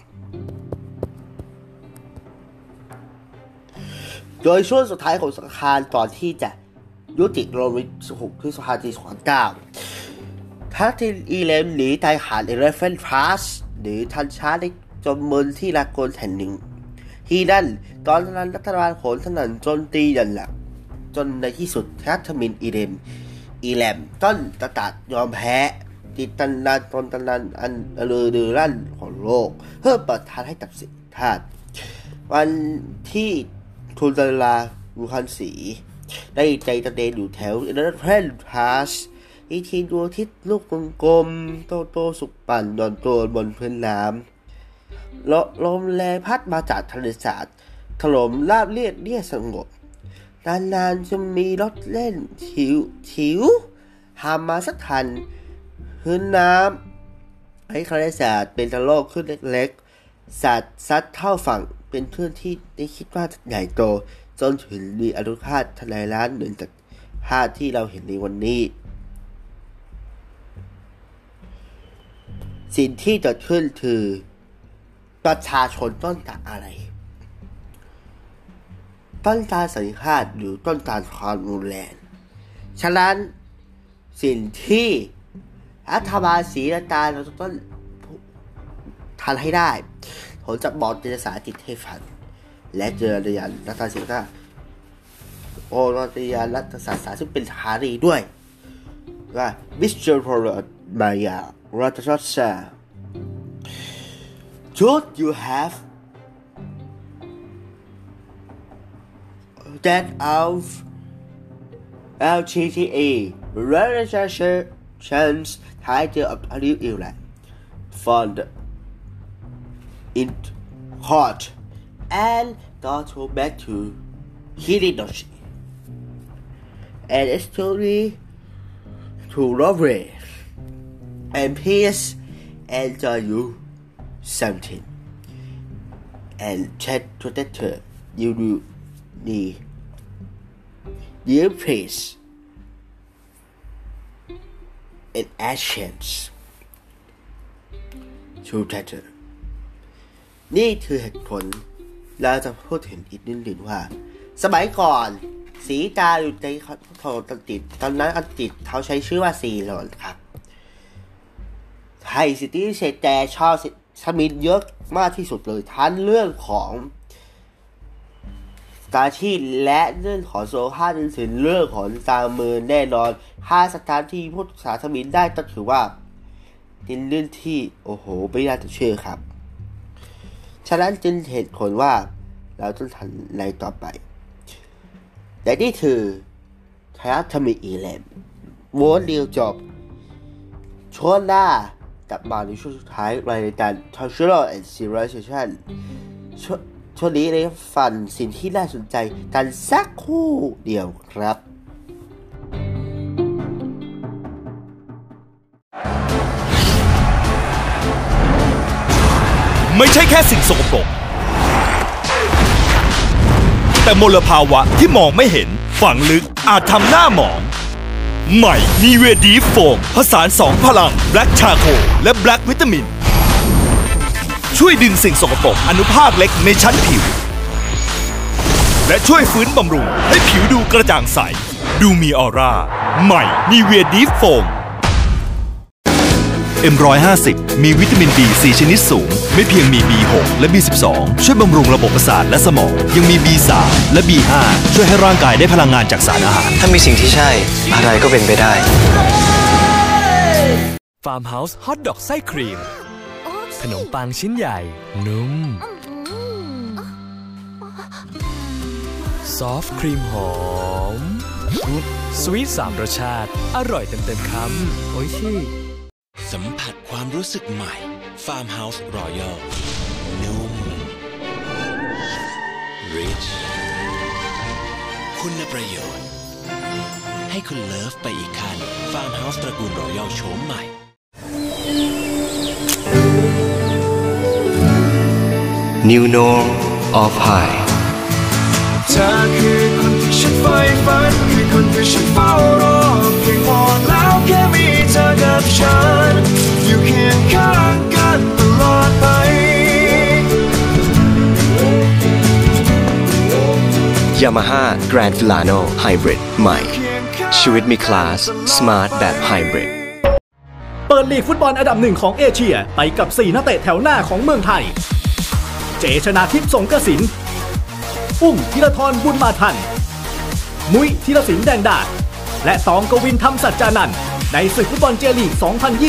โดยช่วงสุดท้ายของสงครามตอนที่จะยุติลงใน6พฤษภาคมปี2009ทัทีอีเลมหนีตายหาดเอเลฟเฟนพาสหรือทันช้าในจมมืนที่ลากนแห่งหนึ่ง ที่นั่นตอนนั้นรัฐบาลโขนถนนโจนตีอย่างหนัก จนในที่สุดทัทมินอีเลมอีแลมต้นตะตัดยอมแพ้ติดตันนานตนตันนานอันเลือดือลั่นของโลก เพื่อเปิดทางให้กับสิทธาตวันที่ทุนดาราบูคันสี ได้ใจตะเดนอยู่แถวเอเดนเพนพาสอีทีดวงอาทิศลูกกลมๆโตโตสุกปั่นนอนตัวบนพื้นน้ำ ลมแรงพัดมาจากทะเลสาบถล่มราบเรียบเรียบสงบ นานๆจะมีรถเล่นถิวถิวหามมาสักทันพื้นน้ำให้คาราศาสตเป็นตะโลกขึ้นเล็กๆสัตว์ซัดเข้าฝั่งเป็นเพื่อนที่ได้คิดว่าใหญ่โต จนถึงมีอนุภาพทลายล้านเหมือนจากภาพที่เราเห็นในวันนี้สิ่งที่เกิดขึ้นคือ ประชาชนต้องการอะไร ต้นการสันนิษฐานหรือต้นการความรุนแรง ฉะนั้นสิ่งที่รัฐบาลศรีลังกาเราต้องทันให้ได้ ผมจะบอกเจรสาจิตให้ฟังและเจอเรียนรัฐศาสตร์โอรัตยานรัฐศาสตร์ซึ่งเป็นทารีด้วยว่าวิสเจอร์พอร์มายารัฐศาสตร์ Should you have that of LTTE registrations title of Zealand found in court and go back to Hideyoshi and its story to Robert and peace and tell you something and chat to that you do the dear place and actions to that นี่คือเหตุผลเราจะพูดถึงอีกนิดหนึ่งว่า สมัยก่อน สีกาอยู่ในโทรตันติดตอนนั้นอังกฤษเขาใช้ชื่อว่าซีโรนครับไทยสิทธิเศษแต่ชอบ สมิธเยอะมากที่สุดเลยทั้งเรื่องของการที่และเรื่องของโซฮาจนถึงเรื่องของตามมือแน่นอนถ้าสถานที่พูดภาษาสมิธได้ก็ถือว่าเป็นเรื่องที่โอ้โหไม่น่าจะเชื่อครับ ฉะนั้นจึงเหตุผลว่าเราต้องทำอะไรต่อไป แต่นี่คือทยรัฐมีอีเลมโวนเดียวจบช่วงหน้า กลับมาในช่วงสุดท้ายรายการ Cultural and Civilization ช่วงช่วงนี้ได้ฟันสิ่งที่น่าสนใจกันสักคู่เดียวครับไม่ใช่แค่สิ่งสกปรก แต่มลภาวะที่มองไม่เห็น ฝังลึกอาจทำหน้าหมอง ใหม่นีเวดีโฟมผสานสองพลังแบล็กชาโคและแบล็กวิตามิน ช่วยดึงสิ่งสกปรกอนุภาคเล็กในชั้นผิว และช่วยฟื้นบำรุงให้ผิวดูกระจ่างใส ดูมีออร่า ใหม่นีเวดีโฟม M150 มีวิตามิน B 4 ชนิดสูง ไม่เพียงมี B6 และ B12 ช่วยบำรุงระบบประสาทและสมอง ยังมี B3 และ B5 ช่วยให้ร่างกายได้พลังงานจากสารอาหาร ถ้ามีสิ่งที่ใช่ อะไรก็เป็นไปได้ฟาร์มเฮาส์ฮอทดอกไส้ครีม ขนมปังชิ้นใหญ่ นุ่ม soft ครีมหอมชุดสวีทสามรสชาติ อร่อยเต็มเต็มๆคำโอ้ยชี่ สัมผัสความรู้สึกใหม่ Farmhouse Royal นุ่ม Rich คุณประโยชน์ ให้คุณเลิฟไปอีกขั้น Farmhouse ตระกูล Royal โฉมใหม่ New Norm of High เธอคือคนที่ฉันใฝ่ฝันคือคนที่ฉันเฝ้ารอเพียงพอแล้วแค่ มีเธอกับฉัน อยู่เคียงข้างกันตลอดไป Yamaha Grand Filano Hybrid ใหม่ ชีวิตมีคลาส Smart แบบ Hybrid เปิดลีกฟุตบอลอันดับหนึ่งของเอเชีย ไปกับ 4 นักเตะแถวหน้าของเมืองไทย เจชนาธิป สรงกระสินธ์ อุ้มธีราทรบุญมาทัน มุ้ยธีรศิลป์แดงดา และตองกวินทร์ ธรรมสัจจานันท์ ในศึกฟุตบอลเจลีก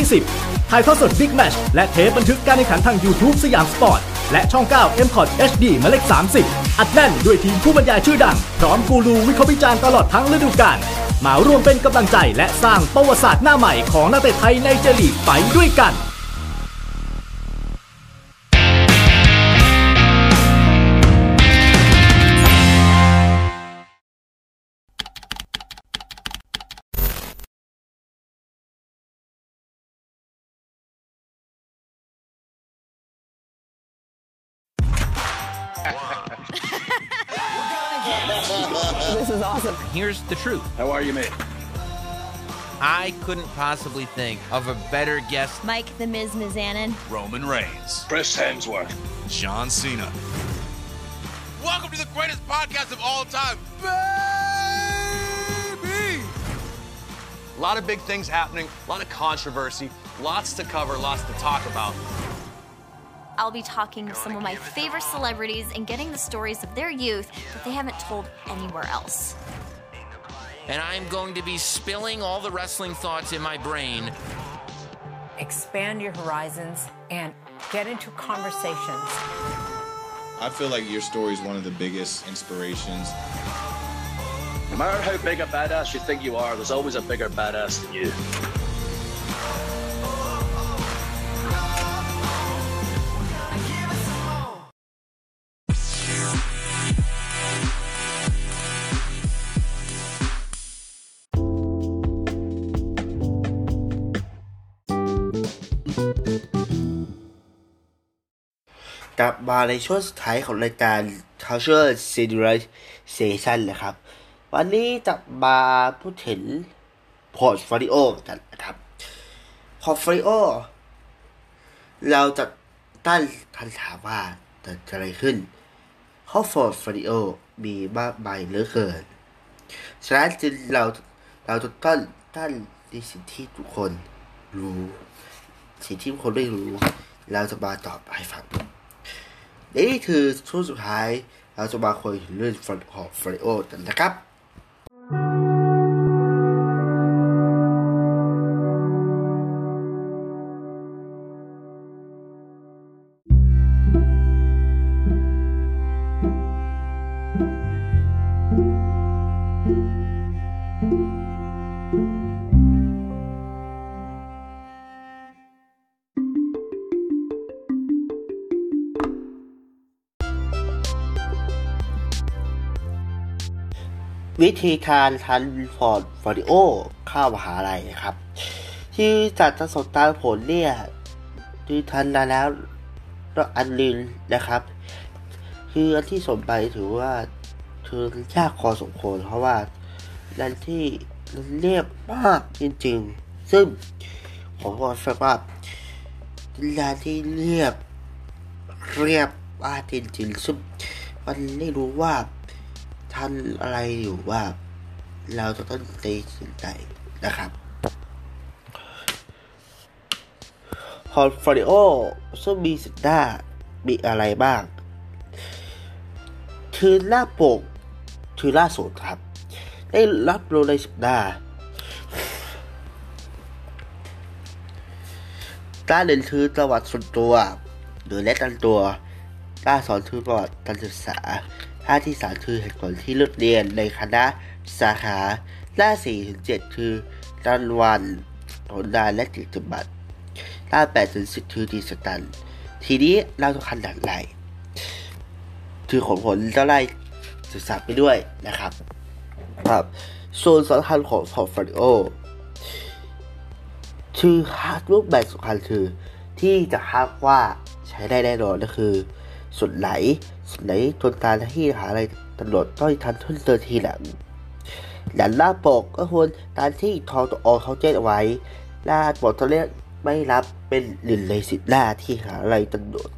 2020 ถ่ายทอดสด big match และเทปบันทึกการแข่งขันทาง YouTube สยามสปอร์ต และช่อง 9 m c o t HD หมายเลข 30 อัดแน่นด้วยทีมผู้บรรยายชื่อดัง พร้อมกูรูวิเคราะห์วิจารณ์ตลอดทั้งฤดูกาลมาร่วมเป็นกำลังใจและสร้างประวัติศาสตร์หน้าใหม่ของนักเตะไทยในเจลีกไปด้วยกัน Here's the truth. How are you, mate? I couldn't possibly think of a better guest. Mike the Miz Mizanin. Roman Reigns. Chris Hemsworth. John Cena. Welcome to the greatest podcast of all time. Baby! A lot of big things happening, a lot of controversy, lots to cover, lots to talk about. I'll be talking to some of my favorite celebrities and getting the stories of their youth that they haven't told anywhere else. And I'm going to be spilling all the wrestling thoughts in my brain. Expand your horizons and get into conversations. I feel like your story is one of the biggest inspirations. No matter how big a badass you think you are, there's always a bigger badass than you. กลับมาในช่วงสุดท้ายของรายการ Cultural Civilization นะครับ วันนี้จะมาพูดถึงพอร์ตฟ o ลิโอกันนะครับ portfolio เราจะตั้งคำถามว่าจะอะไรขึ้นเพราะ portfolio มีมากมายเหลือเกินฉะนั้นจึงเราเราจะต้องตั้งในสิ่งที่ทุกคนรู้ สิ่งที่ทุกคนไม่รู้ เราจะมาตอบให้ฟัง นี่คือช่วงสุดท้ายเราจะมาคุยถึงเรื่องของฟริโอกันนะครับ วิธีการทันพอร์ตฟอริโอเข้ามหาลัยนะครับ ที่จัดจะสดตามผลเนี่ยที่ทันนาแล้วอันลินนะครับ คืออันที่สมไปถือว่าคือยากพอสมควรเพราะว่าดันที่เรียบมากจริงๆ ซึ่งผมก็ฟังว่าดันที่เรียบเรียบมากจริงๆซึ่งมันไม่รู้ว่า ท่านอะไรอยู่ว่า เราจะต้องตัดสินใจนะครับอร์ตโฟลิโอซึ่งมีสินหน้ามีอะไรบ้าง คือหน้าปกคือล่าสุดครับ ได้รับโลในสัปดาห์ด้านหนึ่งคือประวัติส่วนตัว หรือและตันตัวด้านสองคือประวัติการศึกษา ด้าที่สามคือเหตุผลที่ลือกเรียนในคณะสาขาด้านสี่ถึงเจ็ดคือรางวัลผลงานและกิจบัตรด้านแปดถึงสิบคือดีสตัน ทีนี้เราต้องขนาดไหนคือของผลจะไล่ศึกษาไปด้วยนะครับ ครับส่วนสำคัญของพอร์ตโฟลิโอคือรูปแบบสำคัญคือ ที่จะคาดว่าใช้ได้แน่นอนก็คือส่วนไหนส่วน ไหนทนการที่หาอะไรตำรวจต้องทันทุนเตอร์ทีหลังหลังหน้าปกก็ควรการที่ทองตัวอเขาแจ้งไว้หน้าปกตัวเลขไม่รับเป็นหนึ่งในสิบหน้าที่หาอะไรตำรวจ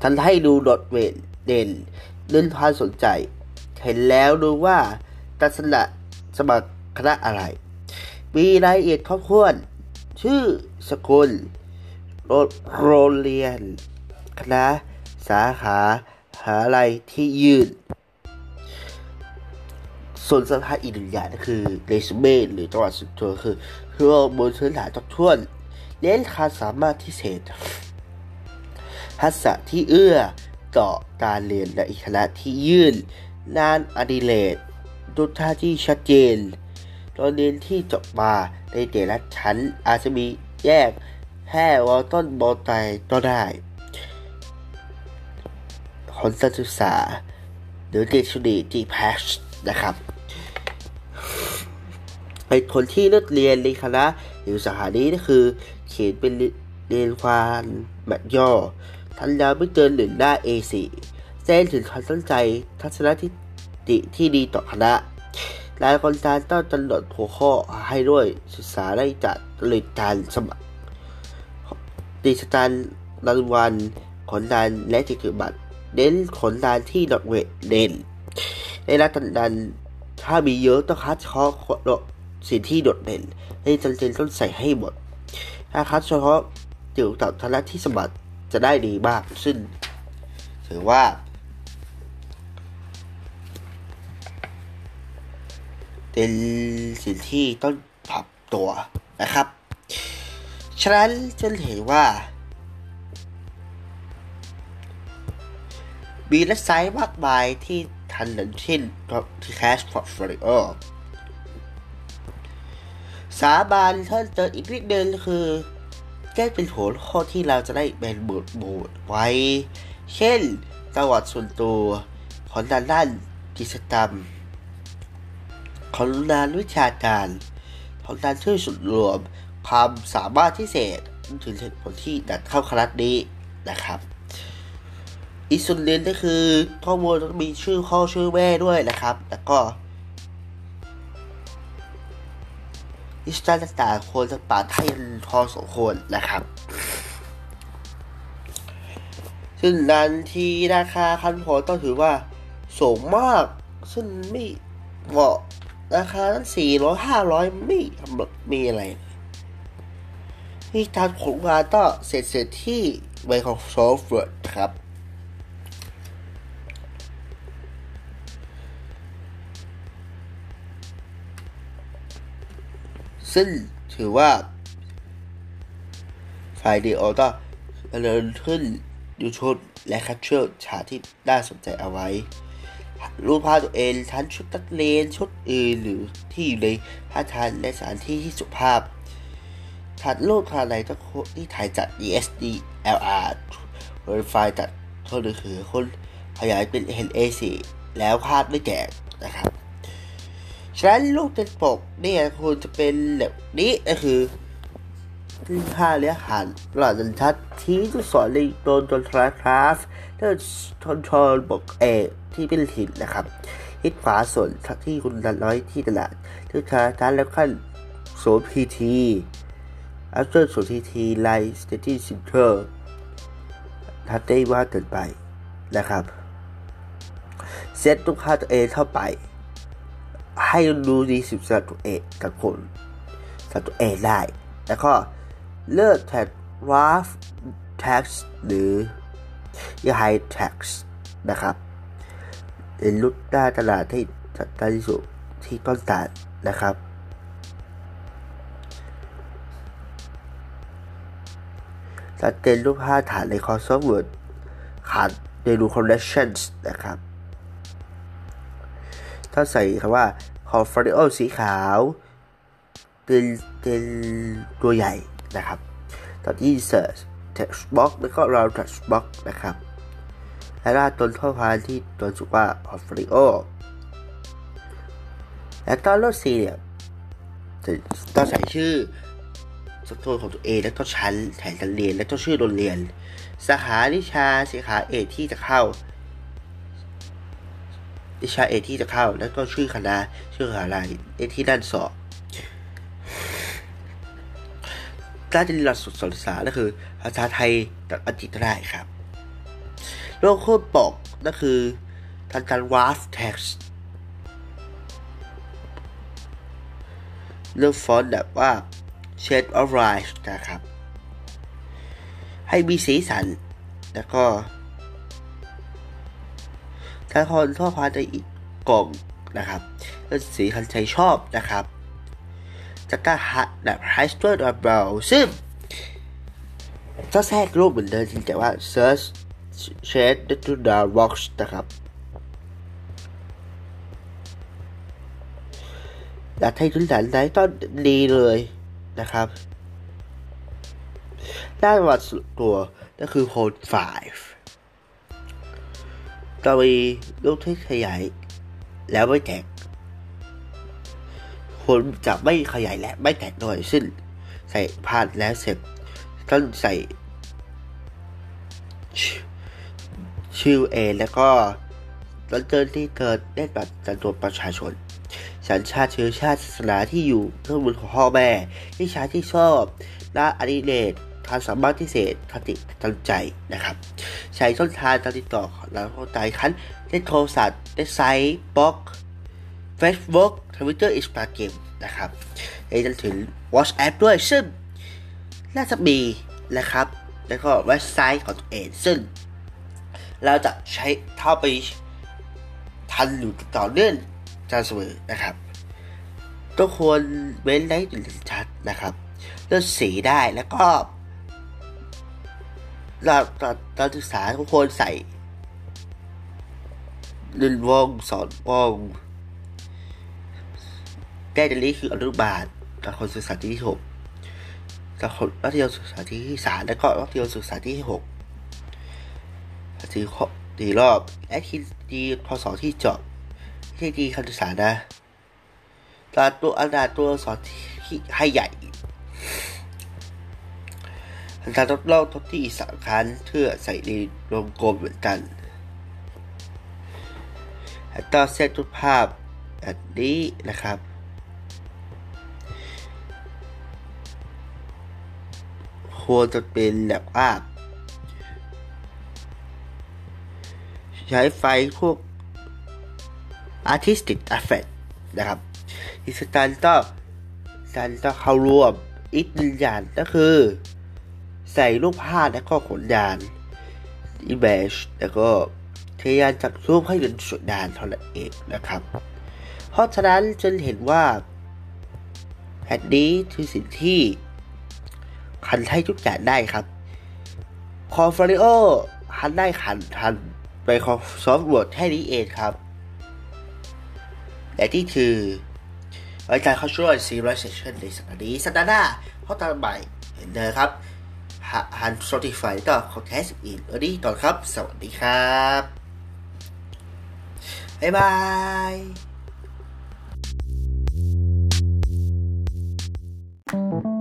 ทันให้ดูโดดเด่นเด่นเรื่องความสนใจ เห็นแล้วดูว่าตัศนะสมัครคณะอะไร มีรายละเอียดครบถ้วนชื่อสกุลโรงเรียนคณะ สาขาหาอะไรที่ยื่นส่วนสำคัญอีกหนึ่งอย่างก็คือเรซูเม่หรือจังหวัดสุดตัวคือคือว่าบนพื้นฐานทบทวนเน้นความสามารถพิเศษทักษะที่เอื้อต่อการเรียนในคณะที่ยื่นงานอดิเรกดุท่าที่ชัดเจนโรงเรียนที่จบมาในแต่ละชั้นอาจจะมีแยกแค่วอลต้นบอลไตก็ได้ ผลการศึกษา หรือเกรดเฉลี่ย G p a s นะครับไอ้คนที่เลือกเรียนในคณะหรือสาขานี้ก็คือ เขียนเป็นเรียนความแบบย่อทันยาวไม่เกินหนึ่งหน้า A4 แจ้งถึงความตั้งใจทัศนคติที่ดีต่อคณะหลายคนการต้องกำหนดหัวข้อให้ด้วยศึกษาได้จากหรือการสมัครดิจิตอลรางวัลขนดานและจิตบัตร เน้นขนดานที่ดอกเวทเด่นในรัฐดันถ้ามีเยอะต้องคัดเฉพาะสิ่งที่โดดเด่นให้จำเป็นต้องใส่ให้หมด ถ้าคัดเฉพาะเกี่ยวกับทนที่สมัครจะได้ดีมาก ซึ่งถือว่า เป็นสิ่งที่ต้องปรับตัวนะครับ ฉะนั้นจะเห็นว่า มีและไซต์มากมายที่ทันนั้นเช่นที่ Cash Portfolio สาบานเพิ่มเติมอีกนิดนึงคือแก้เป็นหัวข้อที่เราจะได้แบ่งบทบทไว้ เช่นประวัติส่วนตัวของด้านด้านกิจกรรมของงานวิชาการของการช่วยสุดรวมความสามารถพิเศษถึงเหตุผลที่ดัดเข้าคณะนี้นะครับ อีกส่วนหนึ่งก็คือข้อมูลต้องมีชื่อข้อชื่อแม่ด้วยนะครับ แล้วก็อิสตาต่างๆควรจะปาดให้พอสมควรนะครับ ซึ่งนันทีราคาคันพอต้องถือว่าสูงมาก ซึ่งไม่เหมาะราคาตั้งสี่ร้อยห้าร้อยไม่มีอะไรที่ทางของงานก็เสร็จเสร็จที่ Microsoft Word ครับ ซึ่งถือว่าไฟล์ดีโอก็เริญขึ้นดูชุดและคัดเชือกฉากที่น่าสนใจเอาไว้ รูปภาพตัวเองทั้งชุดตักเลนชุดอื่นหรือที่อยู่ในท่าทางและสถานที่ที่สุภาพถัดรูปทางไหนก็ที่ถ่ายจาก ESDLR โดยไฟล์จากโทรถือคนขยายเป็น HA4 แล้วภาพไม่แก่นะครับ ฉะนั้นรูปเป็นปกเนี่ยควรจะเป็นแบบนี้ก็คือค่าเลี้ยหันหลอดจันทัดที่จะสอนในโดนจนทราคราฟเพื่อทนชอนบกเอที่เป็นหินนะครับทิศขวาส่วนที่คุณดันน้อยที่ตลาดทิศทางทัดแล้วขั้นโซนพีทีอัพเตอร์โซนพีทีไลท์สเตตี้ซินเตอร์ทัดได้ว่าเกินไปนะครับ เซตลูกค้าตัวเองเข้าไป ให้ดูดีสิบสัตัวเองกับคนสัตัวเองได้ แล้วก็เลิกแทน RAF Tax หรือ High Tax นะครับเป็นรุ่นหน้าตลาดที่จัดการที่สุดที่ต้นตาดนะครับ จัดเต็นรูปภาพฐานในคอร์สเวิร์ดขาดในรูคอนเนคชั่นนะครับ ถ้าใส่คำว่าคอร์ฟอริโอสีขาวเป็นเป็นตัวใหญ่นะครับ ตอนที่ search text box แล้วก็ round text box นะครับและด้าต้นข้อความที่ตัวสุว่า portfolio และตอนรถสี่เนี่ยจะต้องใส่ชื่อสกุลของตัวเองและก็ชั้นแถนการเรียนและก็ชื่อโรงเรียน สาขาวิชาสาขาเอกที่จะเข้า วิชาเอกที่จะเข้า แล้วก็ชื่อคณะชื่อมหาลัยเอกที่ด้านสอบด้านจรียนหลักสูตรสอนภาษาก็คือภาษาไทยกับอังกฤษก็ได้ครับโลกโคตรปกก็คือทางการ WAF text เลือกฟอนต์แบบว่า shade of light นะครับ ให้มีสีสัน แล้วก็ ถ้าคนชอบพาในอีกกล่องนะครับก็สีคันใจชอบนะครับจะกล้าฮัดแบบ high s t o r e of brow ซึ่งก็แทรกรูปเหมือนเดิมแต่ว่า search shade to the box นะครับอยากให้ทุกท่านได้ต้นดีเลยนะครับด้านวัดตัวก็คือ Code 5 เรามีลูกที่ขยาย แล้วไม่แตกคนจะไม่ขยายและไม่แตกโดยซึ่งใส่พาดแล้วเสร็จต้องใส่ ชื่อเองแล้วก็ต้นเตินที่เกิดได้บัตรจำตัวประชาชน สัญชาติเชื้อชาติศาสนาที่อยู่เพื่อบุญของพ่อแม่วิชาที่ชอบและอดิเรก ความสามารถพิเศษคติตั้งใจนะครับ ใช้ช่องทางการติดต่อแล้วเข้าใจคันได้โทรศัพท์ได้ไซต์บล็อก Facebook Twitter Instagram นะครับไปจนถึง WhatsApp ด้วยซึ่งน่าจะมีนะครับ แล้วก็เว็บไซต์ของตัวเองซึ่ง เราจะใช้เข้าไปทันอยู่ต่อเนื่องจะเสมอนะครับต้องควรเว้นได้ถึงชัดนะครับเลือกสีได้แล้วก็ เราตอนตอนศึกษาทุกคนใส่ลินวงสอนวงได้เดลี่คืออนุบาลตอนคนศึกษาที่หกตอนคนมัธยมศึกษาที่สามแล้วก็มัธยมศึกษาที่หกทีข้อทีรอบและทีดีพอสอที่จาะที่ดีคำศึกษานะตอนตัวอันดาตัวสอนที่ให้ใหญ่ การทดลองทดที่สำคัญเพื่อใส่ในวงกลมเหมือนกันต่อเซตรูปภาพแบบนี้นะครับ ควรจะเป็นแบบว่าใช้ไฟพวก artistic effect นะครับอิสตันต้องตันต้องเข้าร่วมอีกหนึ่งอย่างก็คือ ใส่รูปภาพและก็ขนยาน image แล้วก็พยายามจัดรูปให้เป็นสวยงามเท่านั้นเองนะครับ เพราะฉะนั้นจึงเห็นว่าแผ่นนี้คือสิ่งที่คันให้ทุกอย่างได้ครับคอฟาริโอคันได้คันทันไปคอซอฟต์วอร์ดแค่นี้เองครับและที่คือรายการเขาช่วยซีรีส์เซสชั่นในสัปดาห์นี้สัปดาห์หน้าเขาตามใหม่เห็นเดิมครับ ฮัง Spotify ต่อคอนแทสอื่นเออดีต่อครับ สวัสดีครับ บ๊ายบายうん。